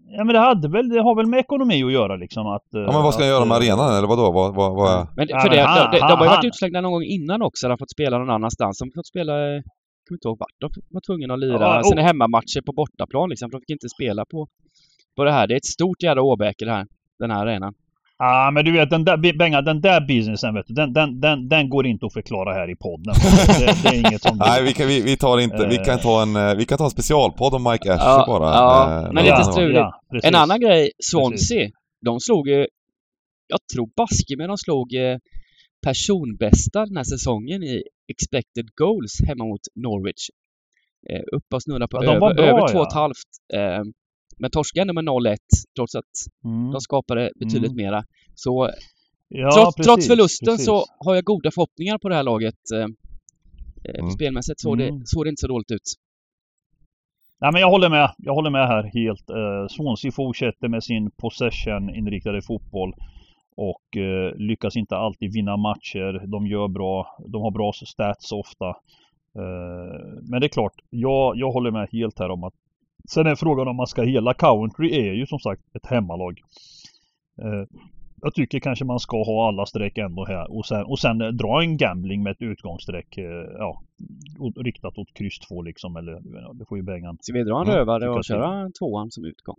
Ja men det hade väl, det har väl med ekonomi att göra liksom att...
Ja men vad ska han göra med arenan eller vadå? Vad, vad, vad är...
Men för det,
han-
de, de, de har ju varit utslängda någon gång innan också. De har fått spela någon annanstans. De har fått spela... Jag kommer inte ihåg vart de var tvungna att lira
Ja, och-
sina hemmamatcher på bortaplan liksom. De fick inte spela på, på det här. Det är ett stort jävla åbäke det här. Den här arenan.
Ja men du vet den där, Benga, den där businessen vet du, den, den, den, den går inte att förklara här i podden. (laughs) Det, det är inget som...
Nej vi kan, vi, vi tar inte, vi kan ta en, eh, vi kan ta en specialpodd om Mike Ashley
Ja,
bara.
ja,
eh,
men lite struligt.
Ja.
En annan grej, Swansea. De slog ju... Jag tror baske men de slog eh, personbästa den här säsongen i expected goals hemma mot Norwich. Upp och snurra på
Ja,
över,
bra,
över två och ett halvt. Men torskade ändå med 0-1 trots att
Mm.
de skapade betydligt
Mm.
mera. Så
Ja,
trots,
precis,
trots förlusten
precis.
så har jag goda förhoppningar på det här laget. Eh, eh,
Mm.
Spelmässigt såg, det,
Mm.
såg det inte så dåligt ut.
Nej men jag håller med. Jag håller med här helt. Eh, Swansea fortsätter med sin possession-inriktade fotboll. Och eh, lyckas inte alltid vinna matcher. De gör bra. De har bra stats ofta. Eh, men det är klart, jag, jag håller med helt här om att Sen är frågan om man ska hela Coventry är ju som sagt ett hemmalag. Eh, jag tycker kanske man ska ha alla streck ändå här och sen, och sen eh, dra en gambling med ett utgångsstreck. Eh, ja, riktat åt kryss 2 liksom. Eller ja, det får ju Bengan
Ska vi dra en
Mm,
rövare
tycker
och köra tvåan som utgång?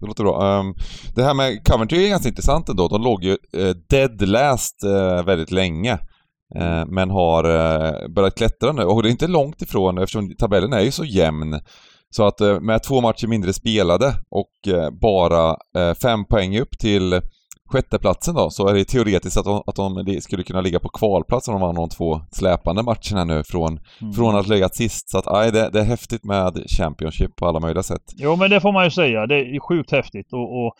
Det låter bra. Ehm, det här med Coventry är ganska intressant ändå. De låg ju uh, dead last eh, väldigt länge. Eh, men har eh, börjat klättra nu och det är inte långt ifrån eftersom tabellen är ju så jämn. Så att eh, med två matcher mindre spelade och eh, bara eh, fem poäng upp till sjätteplatsen då så är det teoretiskt att de, att de skulle kunna ligga på kvalplats om de vann de två släpande matcherna nu från,
Mm.
från att legat sist. Så att aj, det, det är häftigt med Championship på alla möjliga sätt.
Jo men det får man ju säga. Det är sjukt häftigt och, och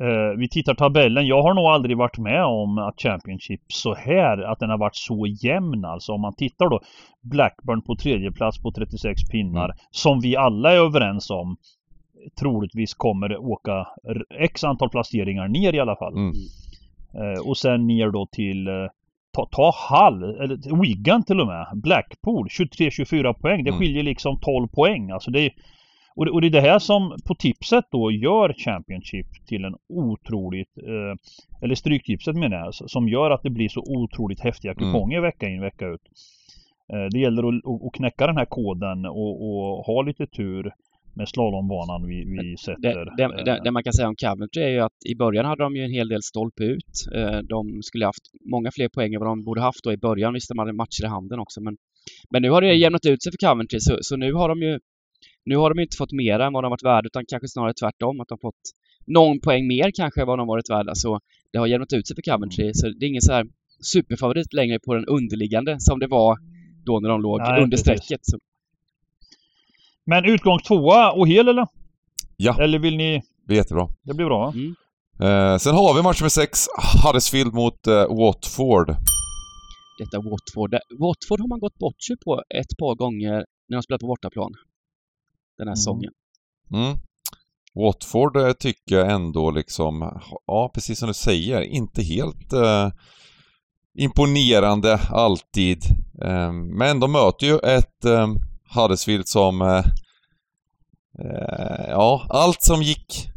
eh, vi tittar tabellen. Jag har nog aldrig varit med om att Championship så här, att den har varit så jämn alltså. Om man tittar då Blackburn på tredje plats på 36 pinnar.
Mm.
Som vi alla är överens om troligtvis kommer åka x antal placeringar ner i alla fall.
Mm.
Eh, och sen ner då till eh, ta, ta Hall, eller Wigan till och med. Blackpool 23-24 poäng. Det
Mm.
skiljer liksom 12 poäng. Alltså det är, och, det, och det är det här som på tipset då gör Championship till en otroligt, eh, eller Stryktipset menar jag, som gör att det blir så otroligt häftiga
Mm.
kuponger vecka in vecka ut. Eh, det gäller att, att, att knäcka den här koden och, och ha lite tur med slalombanan vi, vi sätter.
Det, det, det,
Eh,
det man kan säga om Coventry är ju att i början hade de ju en hel del stolpe ut. Eh, De skulle haft många fler poäng än vad de borde haft då i början. Visst, de hade matcher i handen också, men, men nu har det jämnat ut sig för Coventry, så, så nu har de ju nu har de inte fått mer än vad de varit värda, utan kanske snarare tvärtom, att de fått någon poäng mer kanske än vad de varit värda. Så det har jämnat ut sig för Coventry, så det är ingen så här superfavorit längre på den underliggande som det var då när de låg
Nej,
under strecket. Så,
Men utgång tvåa och hel eller?
Ja.
Eller vill ni?
Det är jättebra.
Det blir bra va?
Eh, sen har vi match nummer sex, Huddersfield mot eh, Watford.
detta Watford. Watford har man gått bort sig på ett par gånger när de spelat på bortaplan. Den här mm. säsongen.
Mm. Watford eh, tycker jag ändå liksom, ja precis som du säger, inte helt eh, imponerande alltid. Eh, men de möter ju ett eh, Huddersfield som, eh, eh, ja, allt som gick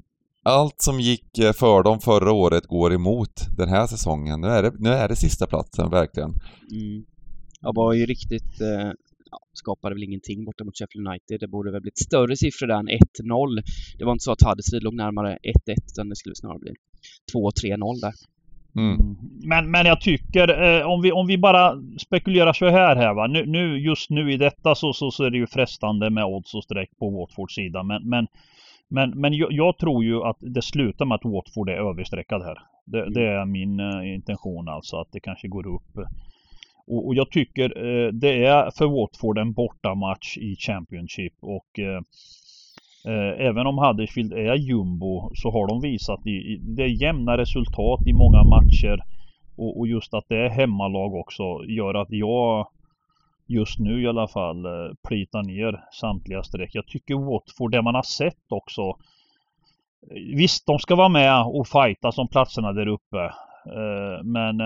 allt som gick eh, för dem förra året går emot den här säsongen. Nu är det, nu är det sista platsen verkligen.
Mm. Jag var ju riktigt eh, ja, skapade väl ingenting borta mot Sheffield United. Det borde väl blivit större siffror där än 1-0. Det var inte så att Huddersfield låg närmare 1-1 utan det skulle snarare bli 2-3-0 där.
Mm. mm. Men, men jag tycker, eh, om, vi, om vi bara spekulerar så här, här va. Nu, nu, just nu i detta så, så, så är det ju frestande med odds och streck på Watfords sida. Men, men, men, men jag, jag, tror ju att det slutar med att Watford är överstreckad här. Det, mm. det är min uh, intention alltså, att det kanske går upp. Och, och jag tycker eh, det är för Watford en bortamatch i Championship och uh, Även om Huddersfield är jumbo så har de visat i, i det är jämna resultat i många matcher och, och, just att det är hemmalag också gör att jag just nu i alla fall eh, plitar ner samtliga streck. Jag tycker Watford, det man har sett också. Eh, visst, de ska vara med och fighta som platserna där uppe. Men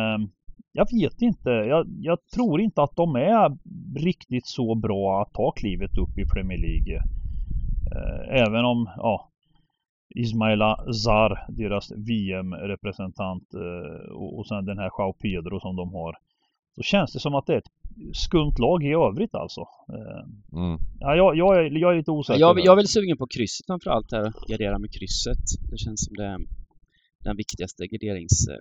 jag vet inte. Jag, jag, tror inte att de är riktigt så bra att ta klivet upp i Premier League. Även om, ja, Ismaila Zar, deras VM-representant och sen den här Joao Pedro som de har. Så känns det som att det är ett skumt lag i övrigt alltså. Eh, mm. Ja, jag, jag, är, jag är lite osäker.
Jag, jag är väl sugen på krysset framförallt här. Gardera med krysset. Det känns som det är den viktigaste garderings, eh,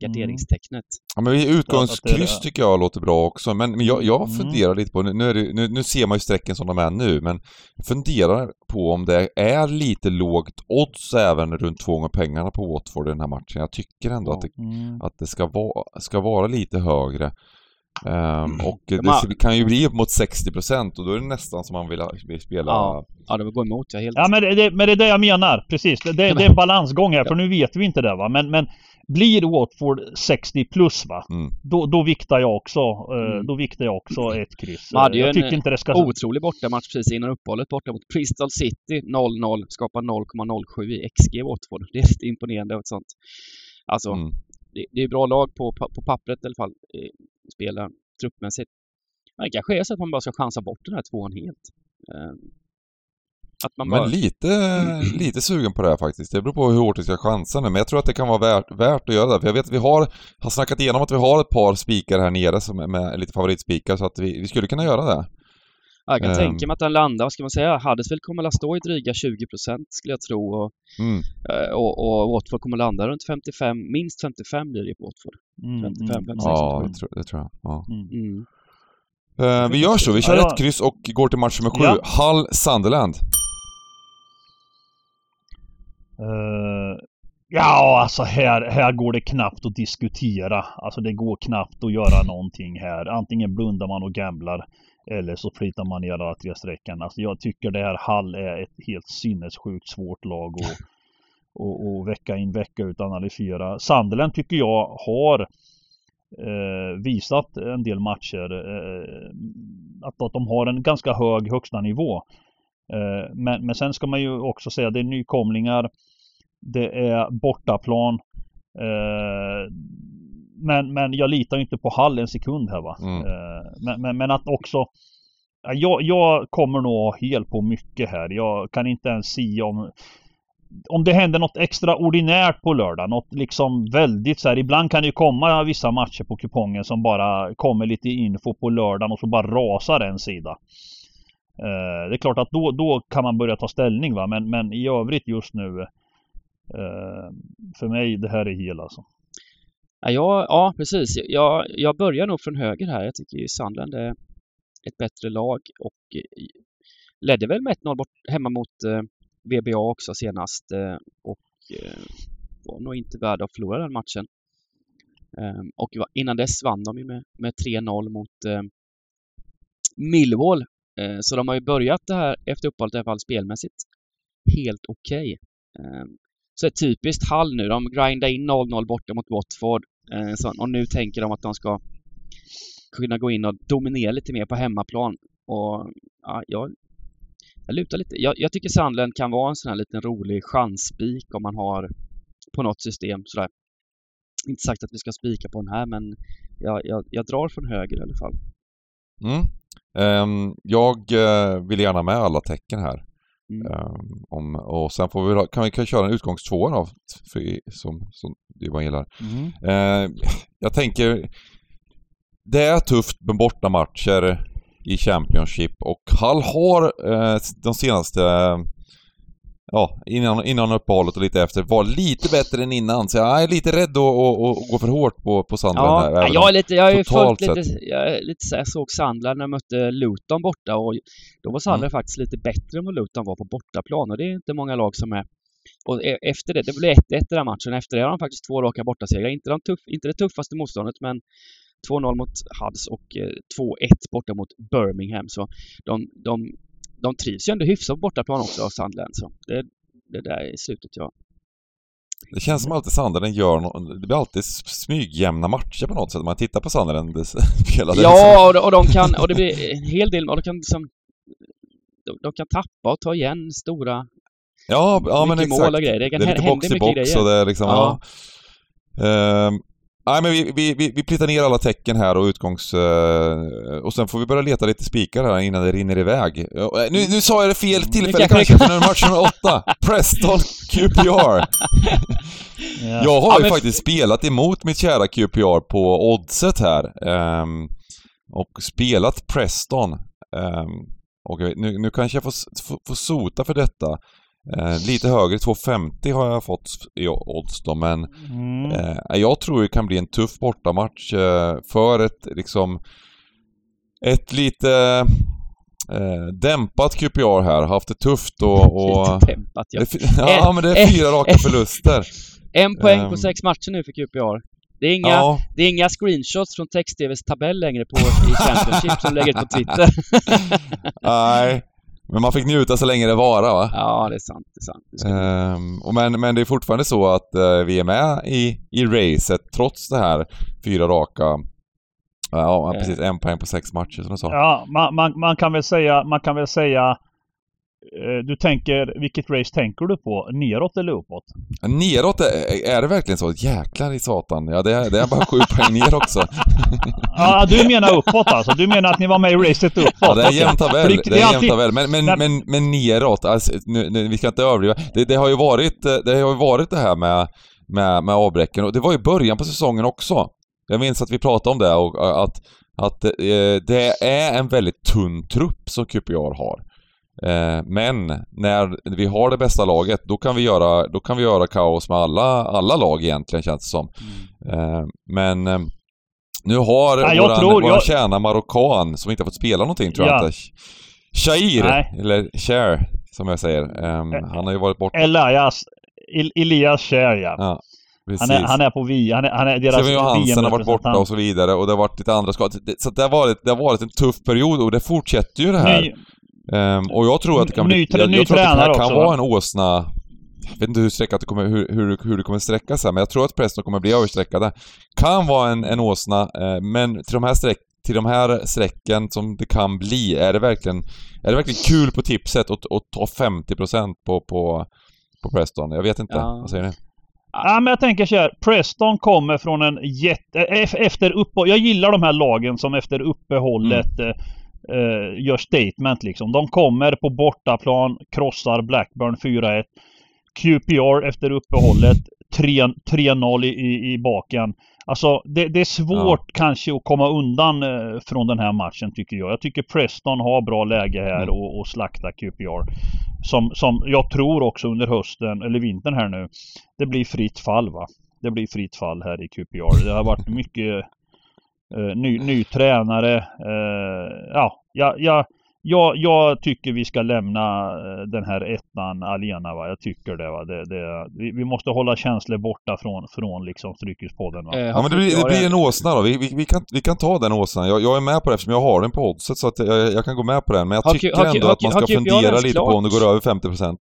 garderingstecknet.
Ja men utgångskryss tycker jag låter bra också. Men, men jag, jag mm. funderar lite på, nu, det, nu, nu, ser man ju strecken som de är nu, men jag funderar på om det är lite lågt odds även runt två gånger pengarna på Watford i den här matchen. Jag tycker ändå att det, mm. att det ska, vara, ska vara lite högre. Um, och det man... kan ju bli upp mot 60% och då är det nästan som man vill, vill spela...
Ja, ja det går emot jag helt.
Ja men det, men det är det jag menar, precis. Det, det, det är en (laughs) balansgång här, för nu vet vi inte det va. Men, men blir Watford 60 plus va, mm. då, då viktar jag också, eh, mm. då viktar jag också ett kryss.
Man hade ju jag tycker en inte det ska... otrolig bortamatch precis innan uppehållet borta mot Crystal City 0-0, skapar 0,07 i XG Watford. Det är lite imponerande av ett sånt. Alltså, mm. Det, det, är bra lag på, på pappret i alla fall, spela truppmässigt. Men det kanske är så att man bara ska chansa bort den här tvåan helt. Ehm,
att man bara... Men lite, lite sugen på det här faktiskt. Det beror på hur hårt vi ska chansa nu, men jag tror att det kan vara värt, värt att göra det. För jag vet att vi har, har snackat igenom att vi har ett par spikar här nere som är med lite favoritspikar, så att vi, vi skulle kunna göra det.
Ja, jag kan um, tänka mig att den landar, vad ska man säga, Huddersfield kommer att stå i dryga 20 skulle jag tro. Och, mm. Eh, och, och, Watford kommer landa runt 55, minst 55 blir det på Watford. Mm, 55, 56.
Mm. Ja, det tror, det tror jag. Ja. Mm. Uh, vi gör så, vi kör ja, ett kryss och går till match nummer sju. Ja. Hull Sunderland.
Uh, ja, alltså här, här går det knappt att diskutera. Alltså det går knappt att göra någonting här. Antingen blundar man och gamblar eller så flyttar man ner alla tre strecken. Alltså jag tycker det här Hall är ett helt sinnessjukt svårt lag att och, och vecka in vecka ut analysera. Sunderland tycker jag har eh, visat en del matcher eh, att, att de har en ganska hög högsta nivå. Eh, men, men sen ska man ju också säga det är nykomlingar. Det är bortaplan. Men, men jag litar inte på Hall en sekund här va. Mm. Eh, men, men, men, att också jag, jag kommer nog helt på mycket här. Jag kan inte ens säga om om det händer något extraordinärt på lördag, något liksom väldigt så här. Ibland kan det ju komma vissa matcher på kupongen som bara kommer lite info på lördagen och så bara rasar en sida. Eh, det är klart att då, då kan man börja ta ställning va, men, men i övrigt just nu eh, För mig, det här är hel alltså.
Ja, ja precis. Jag, jag börjar nog från höger här. Jag tycker ju Sandland är ett bättre lag och eh, ledde väl med 1-0 hemma mot eh, VBA också senast eh, och eh, var nog inte värda att förlora den matchen. Ehm, och innan dess vann de ju med, med 3-0 mot eh, Millwall. Eh, så de har ju börjat det här efter uppehållet i alla fall spelmässigt helt okej. Okay. Så typiskt Hall nu. De grindar in 0-0 borta mot Watford. Eh, så, och nu tänker de att de ska kunna gå in och dominera lite mer på hemmaplan. Och ja, jag, jag lutar lite. Jag, jag tycker Sandlen kan vara en sån här liten rolig chansspik om man har på något system sådär. Inte sagt att vi ska spika på den här men jag, jag, jag drar från höger i alla fall.
Mm. Um, jag uh, vill gärna med alla tecken här. Mm. Um, om, och sen får vi, kan vi kan köra en utgångstvåa då, för, som, som Johan gillar. Mm. Uh, jag tänker, det är tufft med bortamatcher i Championship och Hall har uh, de senaste ja, innan, innan uppehållet och lite efter var lite bättre än innan. Så jag är lite rädd att, att, att gå för hårt på, på Sandland
ja,
här.
Jag är lite, jag är följt lite, jag är lite så jag såg Sandland när jag mötte Luton borta och då var Sandland mm. faktiskt lite bättre än vad Luton var på bortaplan och det är inte många lag som är. Och e, efter det, det blev 1-1 i den matchen, efter det har de faktiskt två raka bortasegrar. Inte, de tuff, inte det tuffaste motståndet men 2-0 mot Huds och 2-1 eh, borta mot Birmingham. Så de, de de trivs ju ändå hyfsat på bortaplan också, Sandland. Så det, det där i slutet, ja.
Det känns som alltid Sandalen gör no Det blir alltid smygjämna matcher på något sätt. Man tittar på Sandalen
spelade (laughs) Ja, liksom. och, de kan... Och det blir en hel del... Och de kan liksom... De, de kan tappa och ta igen stora...
Ja, ja men exakt.
mål och grejer. Det, kan
det är lite box i box och det är liksom... Ja. ja. Um, Nej men vi, vi, vi, vi plittar ner alla tecken här och utgångs... Uh, och sen får vi börja leta lite spikar här innan det rinner iväg. Uh, nu, nu sa jag det fel tillfälle kanske, för nu är match nummer åtta. Preston QPR. ja. Jag har ja, ju men... faktiskt spelat emot mitt kära QPR på oddset här. Um, och spelat Preston. Um, och nu, nu kanske jag får, får, får sota för detta. Eh, lite högre, 2,50 har jag fått i odds då, men mm. eh, jag tror det kan bli en tuff bortamatch eh, för ett liksom ett lite eh, dämpat QPR här, haft det tufft och... och
lite dämpat ja. (laughs)
Ja, men det är fyra raka förluster.
En poäng på ehm. sex matcher nu för QPR. Det är inga, ja. det är inga screenshots från text-tvs tabell längre på i Championship som lägger på Twitter. (laughs)
Nej, men man fick njuta så länge det varade va?
Ja, det är sant. Det är sant. Det
ehm, och men, men det är fortfarande så att uh, vi är med i, i racet trots det här fyra raka Ja, uh, precis. En poäng på sex matcher som du sa.
Ja, man, man, man, kan väl säga, man kan väl säga Eh, du tänker, vilket race tänker du på? Neråt eller uppåt?
Neråt, är, är det verkligen så? Jäklar i satan. Ja, det är, det är bara sju (laughs) poäng ner också. (laughs)
ja, du menar uppåt alltså? Du menar att ni var med i racet uppåt?
Ja, det är en jämn tabell. Det, är jämn tabell. Men, men, men, men neråt, alltså, nu, nu, vi ska inte överdriva. Det, det, har ju varit, det har ju varit det här med, med, med avbräcken och det var ju början på säsongen också. Jag minns att vi pratade om det och att, att eh, det är en väldigt tunn trupp som QPR har. Eh, men när vi har det bästa laget, då kan vi göra, då kan vi göra kaos med alla, alla lag egentligen känns det som. Mm. Eh, men eh, nu har Nej, våran, tror, våran jag... kärna marockan, som inte har fått spela någonting tror ja. jag inte. Shair, Nej. eller Cher, som jag säger. Um, han har ju varit borta.
Elias, Elias Cher ja. ja han, är, han är på vi, han är, han är deras
Steven Johansen har varit borta och så vidare och det har varit lite andra skador. Så det har, varit, det har varit en tuff period och det fortsätter ju det här. Ny, Um, och jag tror att det kan bli... jag, jag tror att det här kan också, vara en åsna... Jag vet inte hur, sträckat det kommer, hur, hur, hur det kommer sträcka sig, men jag tror att Preston kommer bli översträckade. Kan vara en, en åsna, eh, men till de här sträck, till de här sträcken som det kan bli, är det verkligen, är det verkligen kul på tipset att, att ta 50% på, på, på Preston? Jag vet inte. Ja. Vad säger ni?
Ja, men jag tänker så här. Preston kommer från en jätte... Efter uppehåll... Jag gillar de här lagen som efter uppehållet mm eh, gör statement liksom. De kommer på bortaplan, krossar Blackburn 4-1. QPR efter uppehållet 3-0 i, i, baken. Alltså det, det är svårt ja. kanske att komma undan eh, från den här matchen tycker jag. Jag tycker Preston har bra läge här mm. och, och slakta QPR. Som, som jag tror också under hösten, eller vintern här nu, det blir fritt fall va. Det blir fritt fall här i QPR. Det har varit mycket ny, ny tränare. Uh, ja, ja, ja, ja, jag tycker vi ska lämna uh, den här ettan alena. Va? Jag tycker det. Va? det, det vi, vi, måste hålla känslor borta från, från liksom Strykespodden. Va?
ja, men det blir, det blir en åsna då. Vi, vi, vi, kan, vi kan ta den åsnan. Jag, jag är med på det eftersom jag har den på oddset så att jag, jag kan gå med på den. Men jag tycker har, ändå har, att man ska fundera lite klart? på om det går över 50%.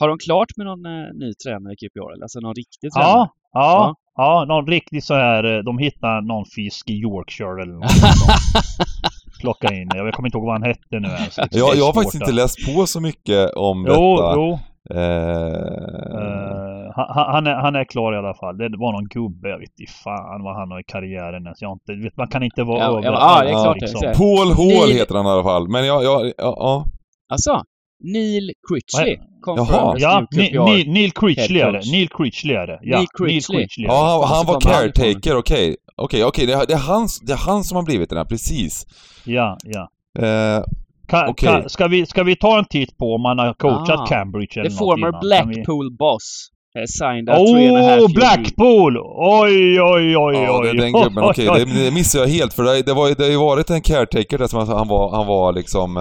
Har de klart med någon ny tränare i QPR? Alltså någon riktig
tränare? Ja, ja, Ja, någon riktigt så här. eh, De hittar någon fisk i Yorkshire eller något. (laughs) Plocka in. Jag kommer inte ihåg vad han hette nu ens. Det
Jag, jag har faktiskt inte läst på så mycket om
Jo,
detta.
jo.
Eh,
Eh, han, han, är, han är klar i alla fall. Det var någon gubbe, jag vet inte fan vad han har i karriären ens. Jag inte, vet, man kan inte vara
Ja,
över
ja,
allt,
det är klart det,
liksom.
exakt.
Paul Hall
Neil-
heter han i alla fall. Men jag, jag, ja, ja.
Alltså, Neil Critchley.
Jaha.
Ja. Neil, Neil Critchley är det. Neil Critchley är det. Ja,
Neil Critchley.
Ja han, han var caretaker, okej. Okej, okej. Det, det, är han, det är han som har blivit den här, precis.
Ja, ja.
Eh,
Ka,
Okej.
ka, ska, vi, ska vi ta en titt på om han har coachat
Ah,
Cambridge eller
The
något
former
innan? Kan vi-
Blackpool boss signed
Oh,
year.
Blackpool! Oj, oj, oj,
ja,
oj.
det är den
oj,
gubben. (laughs)
oj,
Okej,
oj.
det, det missade jag helt för det, det, var, det har ju varit en caretaker där som han, han var, han var liksom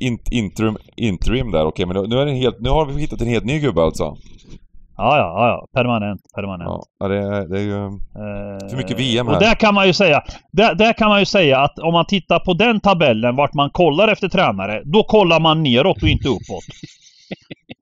eh, in, interim, interim där. Okej, men nu, är det helt, nu har vi hittat en helt ny gubbe alltså.
Ja, ja, ja. Permanent, permanent.
Ja, det, är- det är ju...
Eh,
För mycket VM
Och
här.
där kan man ju säga, där, där kan man ju säga att om man tittar på den tabellen vart man kollar efter tränare, då kollar man neråt och inte uppåt. (laughs)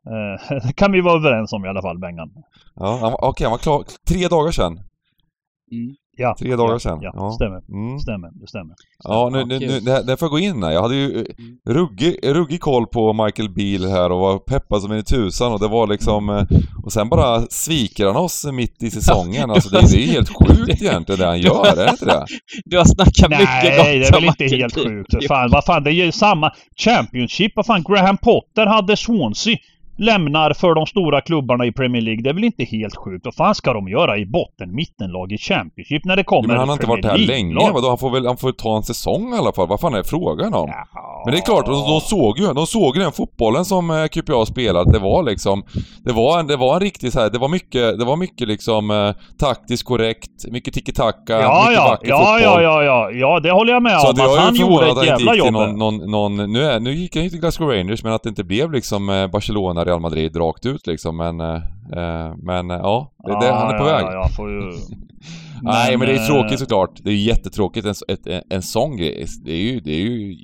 Eh, Det kan vi vara överens om i alla fall, Bengan.
Ja, okej, han var klar tre dagar sedan.
Mm.
Ja,
Tre dagar
ja,
sedan.
Ja,
Ja.
stämmer.
Mm.
Stämmer, det stämmer.
Ja, nu, nu, nu, det, här, det får jag gå in här. Jag hade ju eh, ruggig, ruggig koll på Michael Beal här och var peppad som en i tusan och det var liksom... eh, Och sen bara sviker han oss mitt i säsongen. Alltså det, det är helt sjukt egentligen det han gör, är det inte det? (laughs)
Du har snackat mycket gott
Nej, det är väl inte helt sjukt. Fan, vad fan, det är ju samma Championship. Vad fan, Graham Potter hade Swansea. Lämnar för de stora klubbarna i Premier League. Det är väl inte helt sjukt. Vad fan ska de göra i botten, mittenlag i Championship när det kommer
Men han har inte varit här länge. Vadå? Han får väl han får ta en säsong i alla fall. Vad fan är frågan om?
Ja.
Men det är klart, de, de såg ju de såg ju den fotbollen som eh, QPA spelade. Det var liksom... Det var en, det var en riktig så här, det var mycket, det var mycket liksom eh, taktiskt korrekt, mycket tiki-taka,
Ja,
mycket
ja,
vacker
ja,
fotboll.
ja, ja, ja, ja, det håller jag med
Så
om.
det
Att han gjorde ett jävla jobb.
någon, någon, någon nu, är, nu gick han ju till Glasgow Rangers men att det inte blev liksom eh, Barcelona, Real Madrid rakt ut liksom men... eh, eh, men eh, ja, det, det, han är på
ja,
väg.
Ja, jag ju... (laughs)
Nej men det är
eh,
tråkigt såklart. Det är jättetråkigt en, en, en sån grej. Det är ju, det är ju...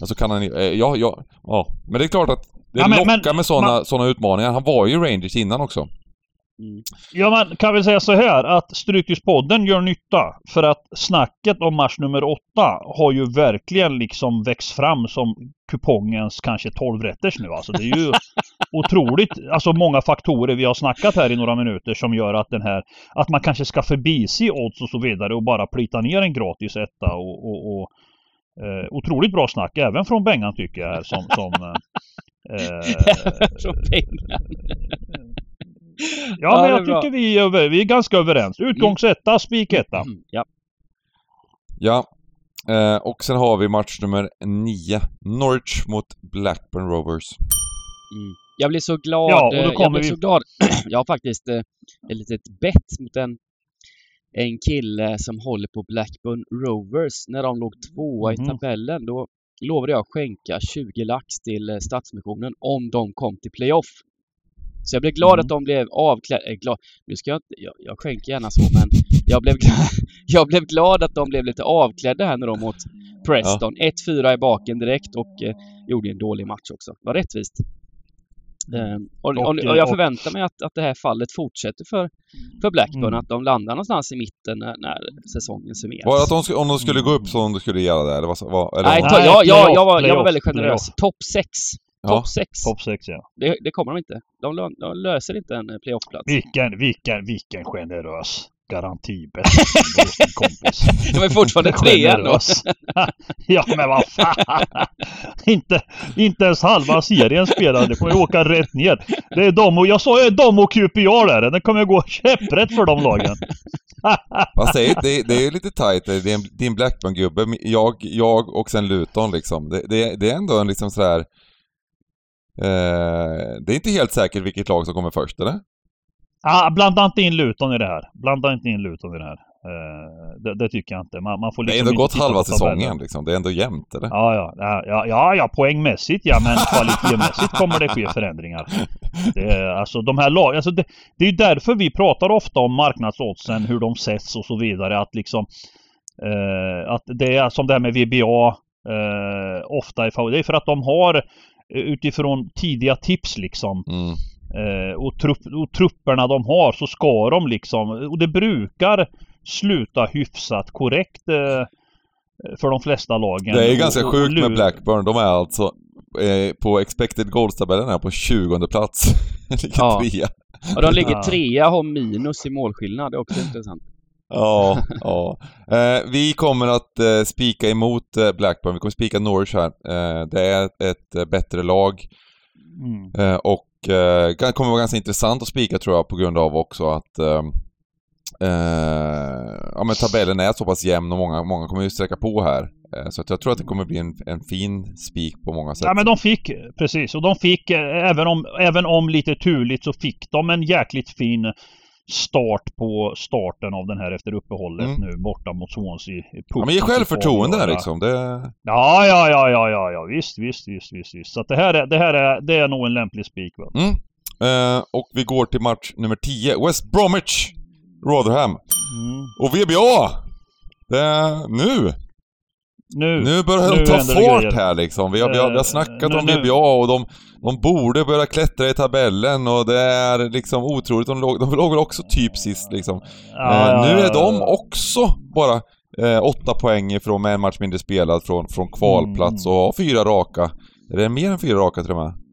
Alltså kan han ja, ja, ja. Men det är klart att det
Ja, men-
lockar
men-
med såna,
man-
såna utmaningar. Han var ju Rangers innan också.
Mm.
Ja, man kan väl säga så här att Stryktipspodden gör nytta. För att snacket om match nummer åtta har ju verkligen liksom växt fram som kupongens kanske 12-rätters nu. Alltså det är ju (laughs) otroligt, alltså många faktorer vi har snackat här i några minuter som gör att den här, att man kanske ska förbise odds och så vidare och bara plita ner en gratis etta och, och, och eh, otroligt bra snack även från Bengan tycker jag som, som eh, (laughs) eh,
Från pengar.
Ja,
Ja,
men jag tycker vi är, över, vi är ganska överens. Utgångsetta, spiketta.
Mm, ja.
Ja. Eh, och sen har vi match nummer nio. Norwich mot Blackburn Rovers.
Mm. Jag blir så glad.
Ja, och då
eh, jag
kommer
blir
vi-
så glad. (clears throat) jag har faktiskt eh, ett litet bett mot en, en kille som håller på Blackburn Rovers. När de låg tvåa
Mhm.
i tabellen, då lovade jag skänka 20 lax till eh, Stadsmissionen om de kom till playoff. Så jag blev glad
Mm.
att de blev avklädda. Äh, glad. Nu ska jag inte... Jag, jag skänker gärna så, men jag blev, glad, (laughs) jag blev glad att de blev lite avklädda här när de mot Preston. 1-4 i baken direkt och eh, gjorde en dålig match också. Det var rättvist. Eh, och, och,
Och,
jag
och-
förväntar mig att, att det här fallet fortsätter för, för Blackburn.
Mm.
Att de landar någonstans i mitten när, när säsongen summeras.
Var det att de, om de skulle gå upp så om de skulle göra det? Eller vad, eller
Nej, ta, jag, jag, jag, var, jag var väldigt generös. Topp 6.
Ja.
Topp 6.
Topp 6 ja.
Det, det kommer de inte. De, de löser inte en eh, playoffplats.
Vilken, vilken, vilken generös garanti. Bästa (laughs) min kompis.
De är fortfarande (laughs) trea ändå. (laughs)
Ja men vad fan. inte, inte ens halva serien spelar. Det kommer ju åka rätt ner. Det är de och, jag sa ju de och QPR där. Det kommer gå käpprätt för de lagen.
Fast det är, det, är- det är lite tight. Det är en, din Blackburn-gubbe. Jag, jag och sen Luton liksom. Det, det, det är ändå en liksom sådär... Eh, det är inte helt säkert vilket lag som kommer först, eller?
Ah, blanda inte in Luton i det här. Blanda inte in Luton i det här. Eh, det, det tycker jag inte. Man, man får
Det har
liksom
ändå gått halva säsongen liksom. Det är ändå jämnt, eller?
Ja, ja, ja, ja, ja, poängmässigt ja, men (laughs) kvalitetsmässigt kommer det ske förändringar. Det, alltså de här lagen, alltså det, det är därför vi pratar ofta om marknadsoddsen, hur de sätts och så vidare. Att liksom, eh, att det är som det här med VBA eh, ofta är favorit. Det är för att de har utifrån tidiga tips liksom
Mm.
eh, och, trupp, och trupperna de har så ska de liksom, och det brukar sluta hyfsat korrekt eh, för de flesta lagen.
Det är ganska
och,
sjukt med Blackburn. De är alltså eh, på expected goals-tabellen här på 20 plats. (laughs) ligger ja. trea.
Och de ligger trea och har minus i målskillnad. Det är också intressant.
Ja, ja. Eh, vi kommer att eh, spika emot eh, Blackburn. Vi kommer spika Norwich här. Eh, det är ett eh, bättre lag. Mm. Eh, och det kommer vara ganska intressant att spika tror jag på grund av också att ja, men tabellen är så pass jämn och många, många kommer ju sträcka på här. Så att jag tror att det kommer bli en, en fin spik på många sätt.
Ja men de fick, precis. Och de fick, även om, även om lite turligt så fick de en jäkligt fin start på starten av den här efter uppehållet mm. nu borta mot Swansea.
Ja, men ge självförtroende liksom. Det...
Ja, ja, ja, ja, ja, ja, visst, visst, visst, visst, visst. Så att det här är, det här är, det är nog en lämplig spik va.
Mm. Eh, och vi går till match nummer 10. West Bromwich, Rotherham. Mm. Och VBA! Det är nu!
Nu,
nu börjar de ta fart här liksom. Vi har, vi har, vi har snackat nu, om VBA och de, de borde börja klättra i tabellen och det är liksom otroligt. De låg, de låg väl också typ sist liksom. Ja, eh, nu är de också bara eh, åtta poäng ifrån med en match mindre spelad från, från kvalplats mm. och har fyra raka. Är det mer än fyra raka till och med?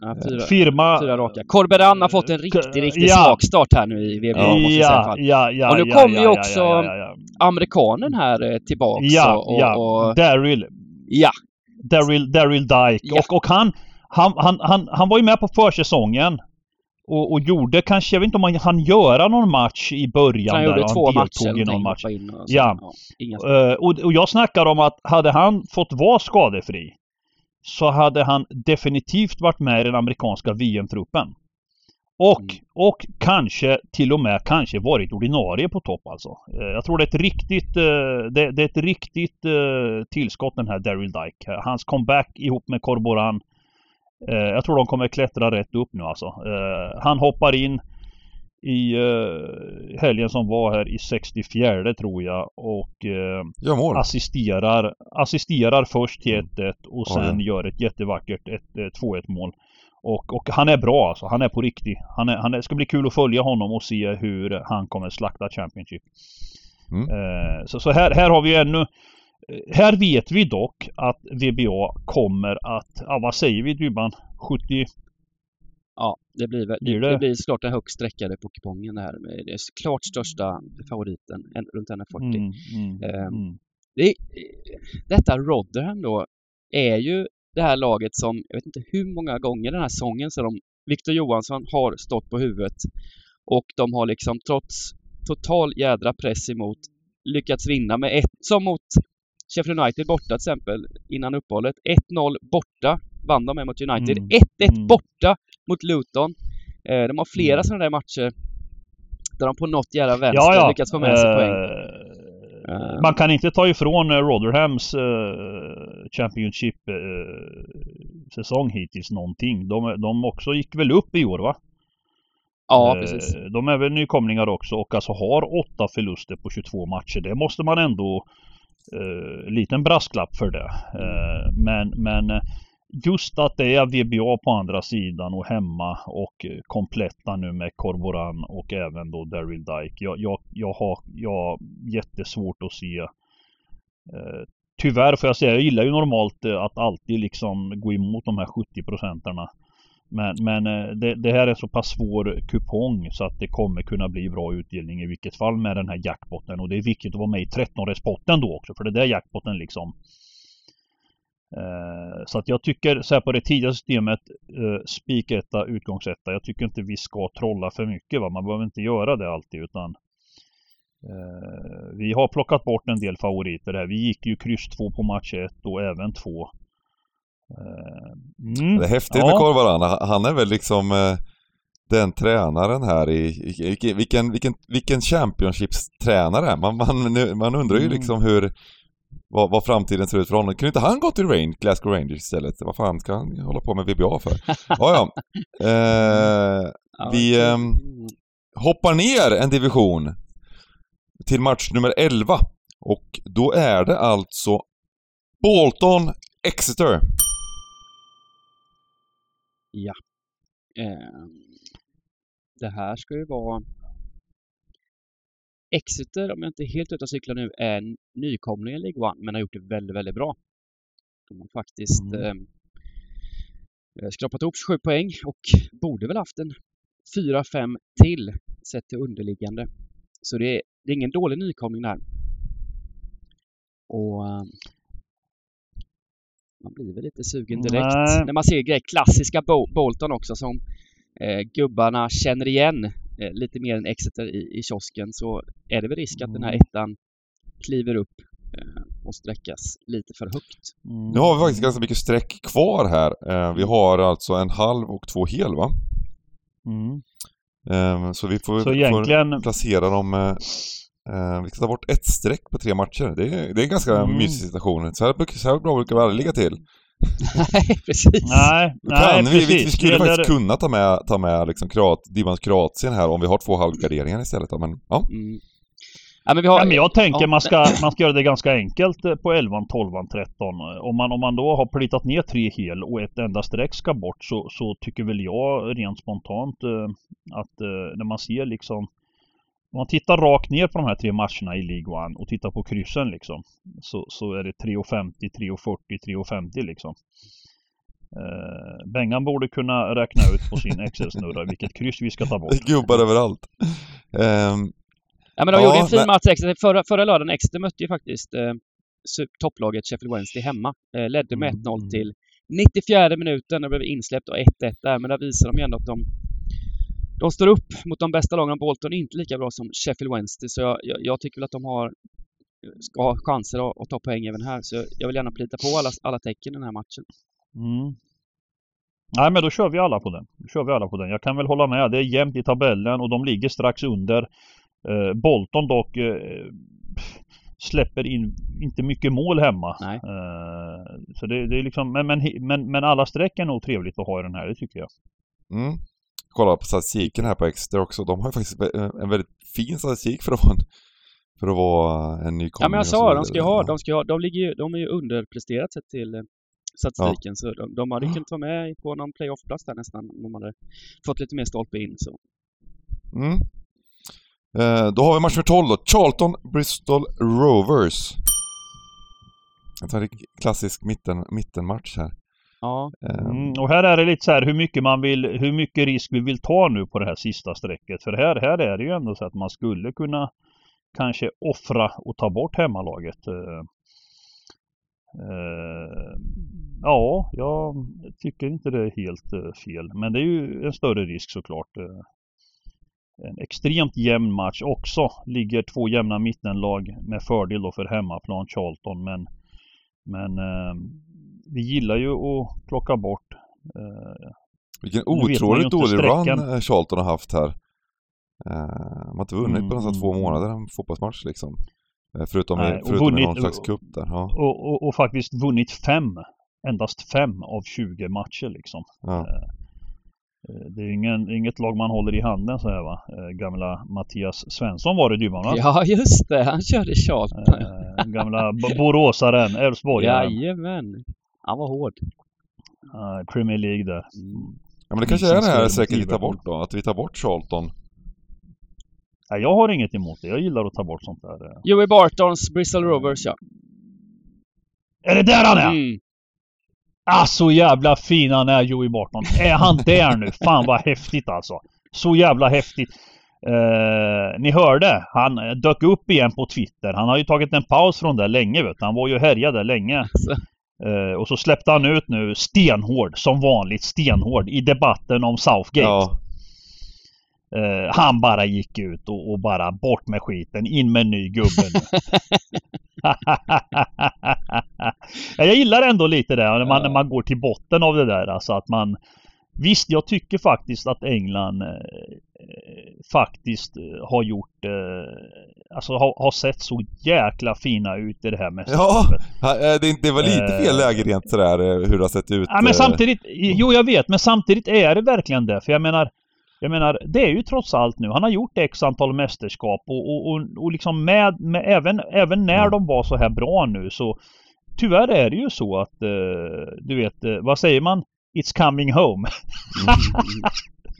Ja, fyra, Firma... fyra raka. Corberan har fått en riktigt, riktigt ja. svag start här nu i VBA ja, måste jag säga. Ja, ja, och nu kommer ju också amerikanen här eh, tillbaks.
Ja, och, ja. Och... Daryl.
Ja.
Daryl, Daryl Dyke. Och, och han, han, han, han, han var ju med på försäsongen. Och, och gjorde kanske, jag vet inte om han hann göra någon match i början.
Han
gjorde
där, två han matcher. I någon match.
Och ja. ja uh, och, och jag snackar om att hade han fått vara skadefri så hade han definitivt varit med i den amerikanska VM-truppen. Och, mm. och kanske till och med kanske varit ordinarie på topp alltså. Eh, jag tror det är ett riktigt, eh, det, det är ett riktigt eh, tillskott den här Daryl Dyke. Hans comeback ihop med Corboran. Jag tror de kommer klättra rätt upp nu alltså. Han hoppar in i uh, helgen som var här i 64 tror jag och uh, assisterar, assisterar först till 1-1 och sen ja. gör ett jättevackert 2-1 mål. Och, och, han är bra alltså, han är på riktigt. Han, är, han är, ska bli kul att följa honom och se hur han kommer slakta Championship. Mm. Uh, så, så här, här har vi ännu här vet vi dock att VBA kommer att, ja vad säger vi Dybban? 70
Ja, det blir, blir det? det blir såklart den högst sträckade på kupongen det här. Det är klart största favoriten, en, runt 1,40. Mm, mm, um, mm. Det, detta Rotherham då är ju det här laget som, jag vet inte hur många gånger den här säsongen så de, Victor Johansson har stått på huvudet och de har liksom trots total jädra press emot lyckats vinna med ett, som mot Sheffield United borta till exempel innan uppehållet. 1-0 borta vann de med mot United. 1-1 mm. mm. borta mot Luton. Eh, de har flera mm. sådana där matcher där de på något jävla vänster ja, ja. lyckats få med sig uh, poäng.
Uh, man kan inte ta ifrån uh, Rotherhams Championship säsong hittills någonting. De, de också gick väl upp i år va?
Ja, precis.
De är väl nykomlingar också och alltså har åtta förluster på 22 matcher. Det måste man ändå... Uh, liten brasklapp för det. Uh, men, men just att det är VBA på andra sidan och hemma och eh, kompletta nu med Corboran och även då Daryl Dyke. Jag, jag, jag, har, jag jättesvårt att se eh, Tyvärr får jag säga, jag gillar ju normalt eh, att alltid liksom gå emot de här 70 procenterna. Men, men eh, det, det, här är så pass svår kupong så att det kommer kunna bli bra utdelning i vilket fall med den här jackpotten. Och det är viktigt att vara med i 13-respotten då också. För det där jackpotten liksom Eh, så att jag tycker så här på det tidiga systemet, eh, spiketta, utgångsetta. Jag tycker inte vi ska trolla för mycket. Va? Man behöver inte göra det alltid utan eh, vi har plockat bort en del favoriter här. Vi gick ju kryss 2 på match 1 och även 2.
Mm. Det är häftigt ja. med Korvaran. Han är väl liksom den tränaren här i, i vilken, vilken, vilken Championships-tränare. Man, man, man undrar ju mm. liksom hur, vad, vad, framtiden ser ut för honom. Kunde inte han gå till Range, Glasgow Rangers istället? Vad fan ska han hålla på med VBA för? ja, ja. (laughs) Eh, vi eh, hoppar ner en division till match nummer 11. Och då är det alltså Bolton Exeter.
Ja. Eh, det här ska ju vara Exeter, om jag inte är helt ute och cyklar nu, är en nykomling i League One men har gjort det väldigt, väldigt bra. De har faktiskt mm. eh, skrapat ihop 27 poäng och borde väl haft en 4-5 till sett till underliggande. Så det är, det är ingen dålig nykomling där. Och eh, man blir väl lite sugen direkt Nej. när man ser grejer. Klassiska Bolton också som eh, gubbarna känner igen eh, lite mer än Exeter i, i kiosken så är det väl risk att den här mm. ettan kliver upp eh, och sträckas lite för högt.
Mm. Nu har vi faktiskt ganska mycket streck kvar här. Eh, vi har alltså en halv och två hel va? Mm. Ehm, så vi får, så egentligen... får placera dem Uh, vi ska ta bort ett streck på tre matcher. Det är, det är en ganska mm. mysig situation. Så här, så här bra brukar vi aldrig ligga till. (laughs)
nej, precis.
Nej, nej
vi,
precis.
Vi, vi skulle faktiskt där... kunna ta med, ta med liksom Kroat, Divans Kroatien här om vi har två halvgarderingar istället. Men ja. Mm.
Ja, men, vi har... ja, men jag tänker ja. man, ska, man ska göra det ganska enkelt eh, på 11, 12, 13. Om man, om man då har plitat ner tre hel och ett enda streck ska bort så, så tycker väl jag rent spontant eh, att eh, när man ser liksom om man tittar rakt ner på de här tre matcherna i League One och tittar på kryssen liksom. Så, så är det 3,50, 3,40, 3,50 liksom. Eh, Bengan borde kunna räkna ut på sin Excel-snurra vilket kryss vi ska ta bort. (laughs)
Gubbar överallt.
Um, ja men de ja, gjorde en fin men... match. Exeter. Förra, förra lördagen, Exeter mötte ju faktiskt eh, topplaget Sheffield Wednesday hemma. Eh, ledde med 1-0 mm. till 94 minuten. Det blev insläppt och 1-1 där. Men där visar de ju ändå att de de står upp mot de bästa lagen. Bolton är inte lika bra som Sheffield Wednesday så jag, jag, jag tycker väl att de har ska ha chanser att, att, ta poäng även här. Så jag vill gärna plita på alla, alla tecken i den här matchen. Mm.
Nej men då kör vi alla på den. Då kör vi alla på den. Jag kan väl hålla med. Det är jämnt i tabellen och de ligger strax under. Eh, Bolton dock eh, släpper in inte mycket mål hemma. Eh, så det, det, är liksom, men, men, men, men alla streck är nog trevligt att ha i den här, det tycker jag.
Mm kolla på statistiken här på Exeter också. De har ju faktiskt en väldigt fin statistik för att vara en, för att vara en nykomling.
Ja men jag sa de ska ju ha, de ska ha, de ligger ju, de är ju underpresterat sett till eh, statistiken. Ja. Så de, de hade kunnat vara med på någon playoff-plats där nästan om de hade fått lite mer stolpe in så.
Mm. Eh, då har vi match för 12 då. Charlton Bristol Rovers. En klassisk mitten, mittenmatch här.
Ja. Ehm. Mm, och här är det lite så här hur mycket man vill, hur mycket risk vi vill ta nu på det här sista strecket. För här, här är det ju ändå så att man skulle kunna kanske offra och ta bort hemmalaget. Uh, uh, ja, jag tycker inte det är helt uh, fel. Men det är ju en större risk såklart. en extremt jämn match också. Ligger två jämna mittenlag med fördel då för hemmaplan Charlton. Men, men ehm, vi gillar ju att plocka bort
eh, Vilken otroligt dålig run eh, Charlton har haft här. Eh, de har inte vunnit mm. på nästan två mm. månader en fotbollsmatch liksom. Eh, förutom, Nej, förutom vunnit, i någon slags cup där. Ja.
Och, och, och, faktiskt vunnit fem. Endast fem av 20 matcher liksom. Ja. Eh, eh, det är ingen, inget lag man håller i handen så här va. Gamla Mattias Svensson var det du va?
Ja just det, han körde Charlton.
Gamla boråsaren, (laughs) Elfsborgaren.
Jajamän. Han var hård.
Uh, Premier League där. Mm.
Ja men det kanske är det här säkert vi tar bort då, att vi tar bort Charlton.
Nej, jag har inget emot det. Jag gillar att ta bort sånt där. Eh.
Joey Bartons Bristol Rovers, ja.
Är det där han är? Mm. Ah, så jävla fin han är, Joey Barton. Är han där nu? Fan vad häftigt alltså. Så jävla häftigt. Eh, ni hörde, han dök upp igen på Twitter. Han har ju tagit en paus från det länge vet du. Han var ju härjad där länge. Uh, och så släppte han ut nu stenhård, som vanligt stenhård, i debatten om Southgate. Ja. Uh, han bara gick ut och, och, bara bort med skiten, in med en ny gubbe nu. (laughs) jag gillar ändå lite det, när man, ja. när man går till botten av det där. Alltså att man Visst, jag tycker faktiskt att England eh, faktiskt eh, har gjort, eh, alltså har, har, sett så jäkla fina ut i det här
mästerskapet. Ja, eh, det, det var lite fel läge rent sådär hur det har sett ut.
Ja, men samtidigt, jo jag vet, men samtidigt är det verkligen det. För jag menar, jag menar, det är ju trots allt nu. Han har gjort x antal mästerskap och, och, och, och liksom med, med även, även när mm. de var så här bra nu så Tyvärr är det ju så att, du vet, vad säger man? It's coming home.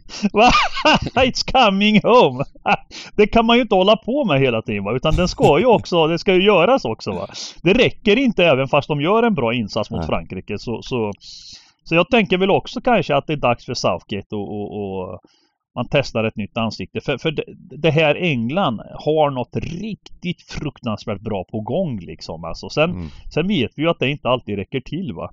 (laughs) It's coming home! (laughs) det kan man ju inte hålla på med hela tiden va? utan den ska ju också, det ska ju göras också va. Det räcker inte även fast de gör en bra insats mot Nej. Frankrike så, så, så jag tänker väl också kanske att det är dags för Southgate och, och, och man testar ett nytt ansikte. För, för det, det, här England har något riktigt fruktansvärt bra på gång liksom. Alltså. Sen, mm. sen vet vi ju att det inte alltid räcker till va.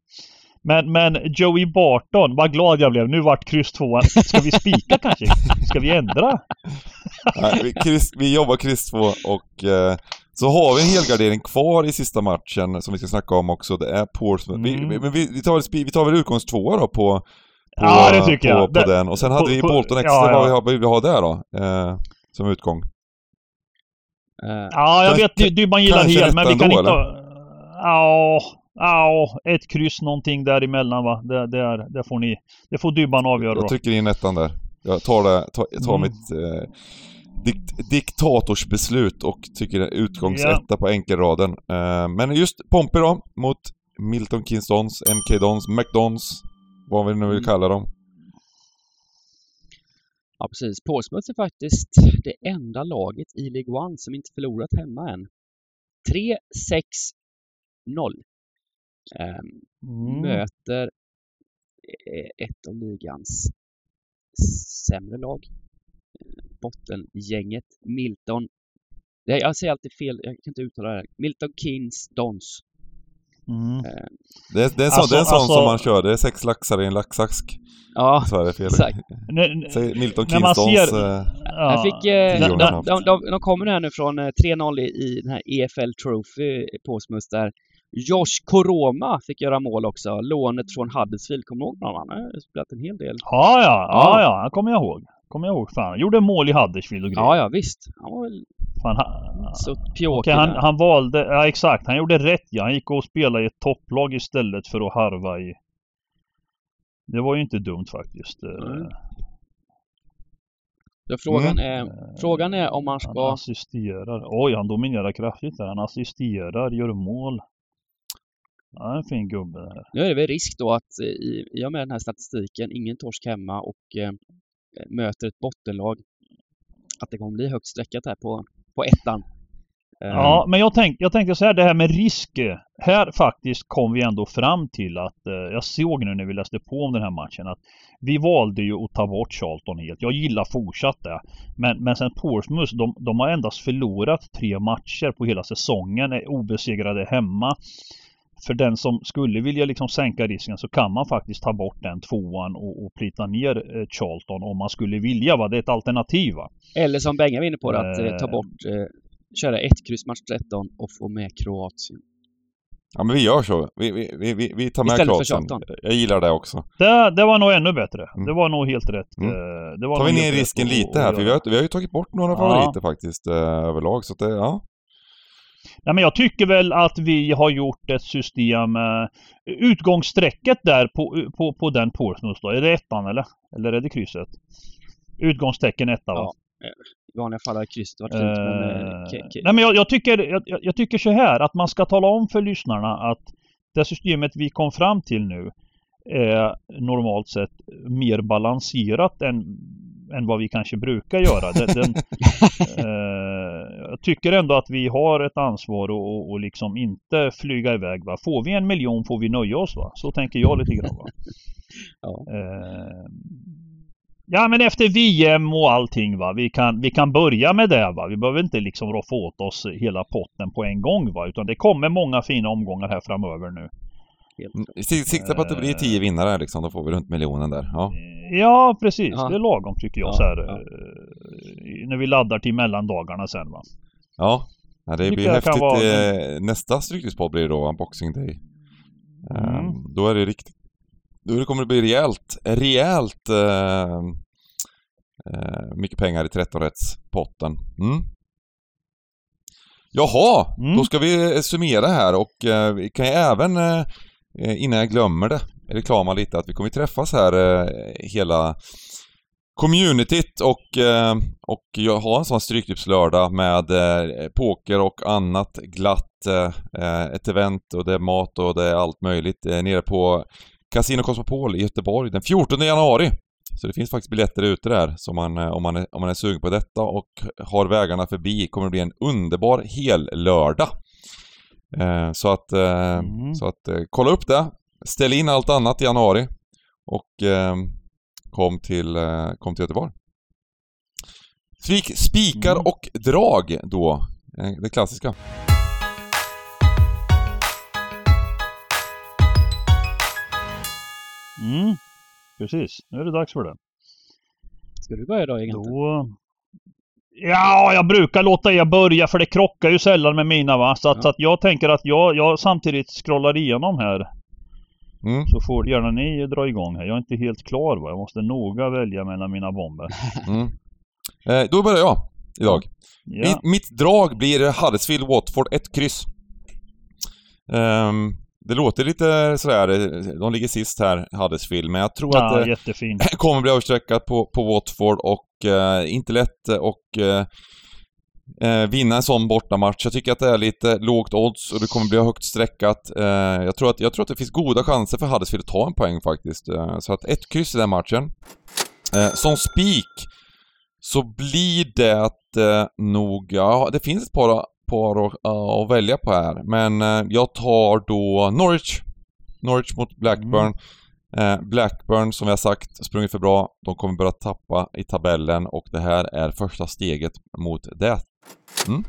Men, men Joey Barton, vad glad jag blev. Nu vart kryss tvåan. Ska vi spika kanske? Ska vi ändra?
Nej, vi, kryss, vi jobbar kryss två och eh, så har vi en helgardering kvar i sista matchen som vi ska snacka om också. Det är Portsmouth. Mm. Vi, vi, vi, tar väl, vi tar väl utgångstvåa då på, på,
ja, det tycker
på,
jag.
på det, den. Och sen hade vi Bolton Extra. Ja, ja. Vad vill vi ha där då? Eh, som utgång?
Uh, ja, jag vet. Du, du man gillar hel, men vi kan ändå, inte... Ja, Ja, ett kryss någonting däremellan va. Det, det, är, det får ni... Det får Dybban avgöra
Jag trycker in ettan där. Jag tar det, tar, tar mm. mitt eh, dikt, diktatorsbeslut och tycker det är utgångsetta yeah. på enkelraden. Eh, men just Pompey då, mot Milton Keynes Dons, MK Dons, McDons, vad vi nu vill kalla dem.
Ja precis. Portsmouth är faktiskt det enda laget i League One som inte förlorat hemma än. 3-6-0. Ehm, mm. Möter eh, ett av ligans sämre lag. Bottengänget Milton. Jag säger alltid fel, jag kan inte uttala det här. Milton Keynes Dons.
Mm. Ehm. Det, är, det är en sån, alltså, det är en sån alltså, som man kör, det är sex laxar i en laxask.
Ja,
så är det fel.
exakt. (laughs)
Säg Milton Keynes Dons. Ser,
äh, ja, jag fick, eh, de, de, de, de, kommer här nu från 3-0 i, i den här EFL Trophy på Smus där Josh Koroma fick göra mål också. Lånet från Huddersfield. Kommer du ihåg honom? Han har spelat en hel del.
Ja, ja, ja, ja. Han kommer jag ihåg. Kommer jag ihåg. Fan, gjorde mål i Huddersfield och grejer.
Ja, ja visst. Han var väl... Fan, han... Så
okay, han, han valde... Ja, exakt. Han gjorde rätt ja. Han gick och spelade i ett topplag istället för att harva i... Det var ju inte dumt faktiskt. Mm.
Så frågan, mm. är, frågan är om man ska...
Han assisterar. Oj, han dominerar kraftigt där. Han assisterar, gör mål. Ja, en fin gubbe. Här.
Nu är det väl risk då att eh, i, i och med den här statistiken, ingen torsk hemma och eh, möter ett bottenlag, att det kommer bli högt sträckat här på, på ettan.
Ja, men jag, tänk, jag tänkte så här, det här med risk. Här faktiskt kom vi ändå fram till att, eh, jag såg nu när vi läste på om den här matchen, att vi valde ju att ta bort Charlton helt. Jag gillar fortsatt det. Men, men sen Portsmouth, de, de har endast förlorat tre matcher på hela säsongen, är obesegrade hemma för den som skulle vilja liksom sänka risken så kan man faktiskt ta bort den tvåan och, och plita ner eh, Charlton om man skulle vilja. Va? Det är ett alternativ. Va?
Eller som Benga var inne på, att eh, ta bort, eh, köra ett kryss match 13 och få med Kroatien.
Ja men vi gör så. Vi, vi, vi, vi tar med Istället Kroatien. Jag gillar det också.
Det, det var nog ännu bättre. Mm. Det var nog helt rätt. Mm.
Eh, det var tar vi ner risken lite här, för vi har, vi har ju tagit bort några ja. favoriter faktiskt eh, överlag. Så att det, ja.
Nej, men jag tycker väl att vi har gjort ett system. Eh, utgångssträcket där på, på, på den Portsmouth då, är det ettan eller? Eller är det krysset? Utgångstecken etta va? Ja.
I vanliga fall har krysset varit fint men... Eh,
nej men jag, jag tycker, jag, jag, tycker så här att man ska tala om för lyssnarna att det systemet vi kom fram till nu är normalt sett mer balanserat än än vad vi kanske brukar göra. Den, den, (laughs) eh, jag tycker ändå att vi har ett ansvar och, och liksom inte flyga iväg. Va? Får vi en miljon får vi nöja oss. Va? Så tänker jag lite grann. Va? (laughs) ja. Eh, ja men efter VM och allting va. Vi kan, vi kan börja med det va. Vi behöver inte liksom roffa åt oss hela potten på en gång va. Utan det kommer många fina omgångar här framöver nu.
Mm, sikta på att det blir tio vinnare liksom, då får vi runt miljonen där. Ja,
ja precis. Ja. Det är lagom tycker jag ja, så här, ja. Eh, när vi laddar till mellandagarna sen va.
Ja, ja det blir häftigt. Vara... Eh, nästa Stryktipspodd blir då Unboxing Day. Mm. Um, då är det riktigt... Då kommer det bli rejält, rejält uh, uh, mycket pengar i 13-rättspotten. Mm. Jaha, mm. då ska vi summera här och uh, vi kan ju även Eh, Eh, innan jag glömmer det, reklama lite att vi kommer träffas här eh, hela communityt och, eh, och jag har en sån stryktipslördag med poker och annat glatt. Ett event och det är mat och det är allt möjligt nere på Casino Cosmopol i Göteborg den 14 januari. Så det finns faktiskt biljetter ute där, så man, om, man är, om man är sugen på detta och har vägarna förbi kommer det bli en underbar hel lördag. Eh, så att, eh, mm. så att eh, kolla upp det. Ställ in allt annat i januari och eh, kom, till, eh, kom till Göteborg. Fik, spikar mm. och drag då, det klassiska.
Mm, precis. Nu är det dags för det.
Ska du börja då egentligen? Då...
Ja, jag brukar låta er börja för det krockar ju sällan med mina va. Så att, ja. så att jag tänker att jag, jag samtidigt scrollar igenom här. Mm. Så får gärna ni dra igång här. Jag är inte helt klar va. Jag måste noga välja mellan mina bomber. (laughs)
Mm. Eh, då börjar jag idag. Ja. Mitt, mitt, drag blir Huddersfield Watford 1 kryss. Um, det låter lite sådär, de ligger sist här, Huddersfield, men jag tror ja, att det
jättefin. (laughs)
kommer bli överstreckat på, på Watford och eh, inte lätt och eh, eh, vinna en sån bortamatch. Jag tycker att det är lite lågt odds och det kommer bli högt streckat. Eh, jag, tror att, jag tror att det finns goda chanser för Huddersfield att ta en poäng faktiskt. Eh, så att ett kryss i den matchen. Eh, som spik så blir det nog, ja det finns ett par par att, uh, att välja på här. Men jag tar då Norwich. Norwich mot Blackburn. Mm. Uh, Blackburn, som vi har sagt, sprungit för bra. De kommer börja tappa i tabellen och det här är första steget mot det.
Mm.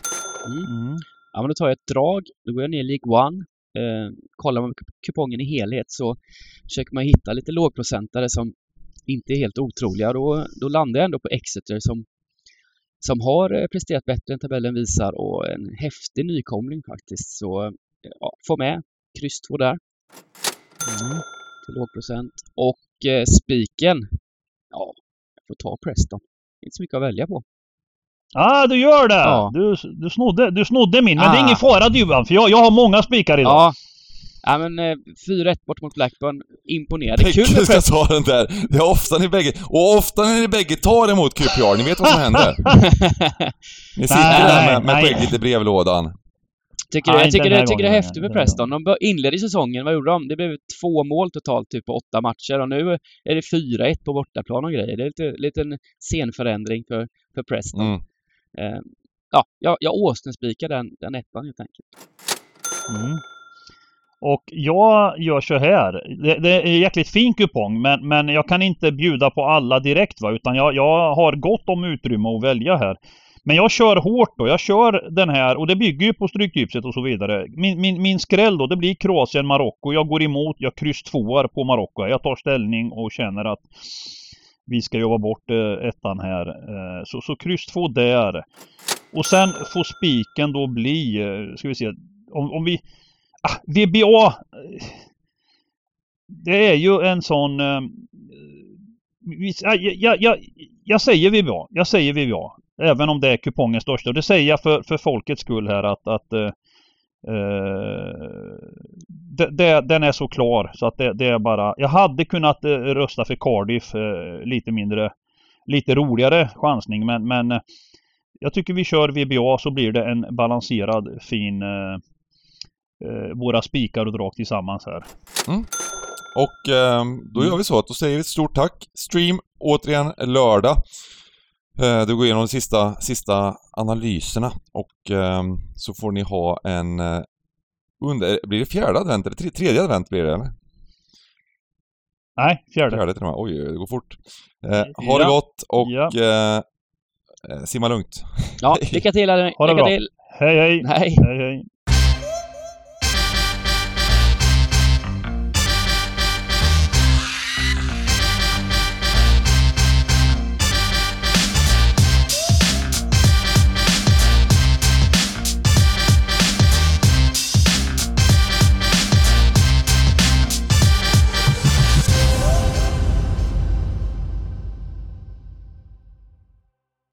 Mm. Ja, men då tar jag ett drag. Då går jag ner i League One. Eh, kollar man kupongen i helhet så försöker man hitta lite lågprocentare som inte är helt otroliga. Då, då landar jag ändå på Exeter som som har eh, presterat bättre än tabellen visar och en häftig nykomling faktiskt. Så ja, få med kryss 2 där. Mm. Till lågprocent. Och eh, spiken. Ja, jag får ta Preston. Inte så mycket att välja på.
Ja, ah, du gör det! Ja. Du, du, snodde, du snodde min, men ah. det är ingen fara Duvan, för jag, jag har många spikar idag.
Ja, Ja men eh, 4-1 bort mot Blackburn. Imponerande.
Kul med ska ta den där. Det är ofta ni bägge, och ofta när ni bägge tar emot QPR, ni vet vad som (laughs) händer. (laughs) ni sitter nej, där med, med skägget i brevlådan.
Tycker, nej, jag tycker, det, tycker det är häftigt med Preston. De inledde säsongen, vad gjorde de? Det blev två mål totalt typ på åtta matcher och nu är det 4-1 på bortaplan och grejer. Det är lite liten scenförändring för, för Preston. Mm. Eh, ja, jag, jag Austin-spikar den, den ettan helt enkelt.
Mm. Och jag gör så här. Det, det är en jäkligt fin kupong men, men jag kan inte bjuda på alla direkt va. Utan jag, jag har gott om utrymme att välja här. Men jag kör hårt då. Jag kör den här och det bygger ju på Stryktipset och så vidare. Min, min, min skräll då, det blir Kroatien-Marocko. Jag går emot, jag kryss tvåar på Marocko. Jag tar ställning och känner att vi ska jobba bort eh, ettan här. Eh, så, så kryss två där. Och sen får spiken då bli, eh, ska vi se, om, om vi Ah, VBA. Det är ju en sån... Eh, ah, jag, jag, jag, jag säger VBA. Jag säger VBA. Även om det är kupongens största. Och det säger jag för, för folkets skull här att, att eh, eh, uh, de, de, den är så klar så att det, det, är bara... Jag hade kunnat eh, rösta för Cardiff uh, lite mindre... Lite roligare chansning men, men jag tycker vi kör VBA så blir det en balanserad fin uh, eh, våra spikar och drag tillsammans här.
Mm. Och eh, då gör vi så att då säger vi ett stort tack. Stream återigen lördag. Eh, du går igenom de sista, sista analyserna och eh, så får ni ha en eh, under, blir det fjärde advent eller tredje advent blir det eller?
Nej, fjärde.
Fjärde till och med. Oj, det går fort. Eh, ha det gott och ja. Eh, eh, simma lugnt.
Ja, (laughs) lycka till.
Ha det
lycka
bra.
till.
Hej, hej.
hej.
hej, hej.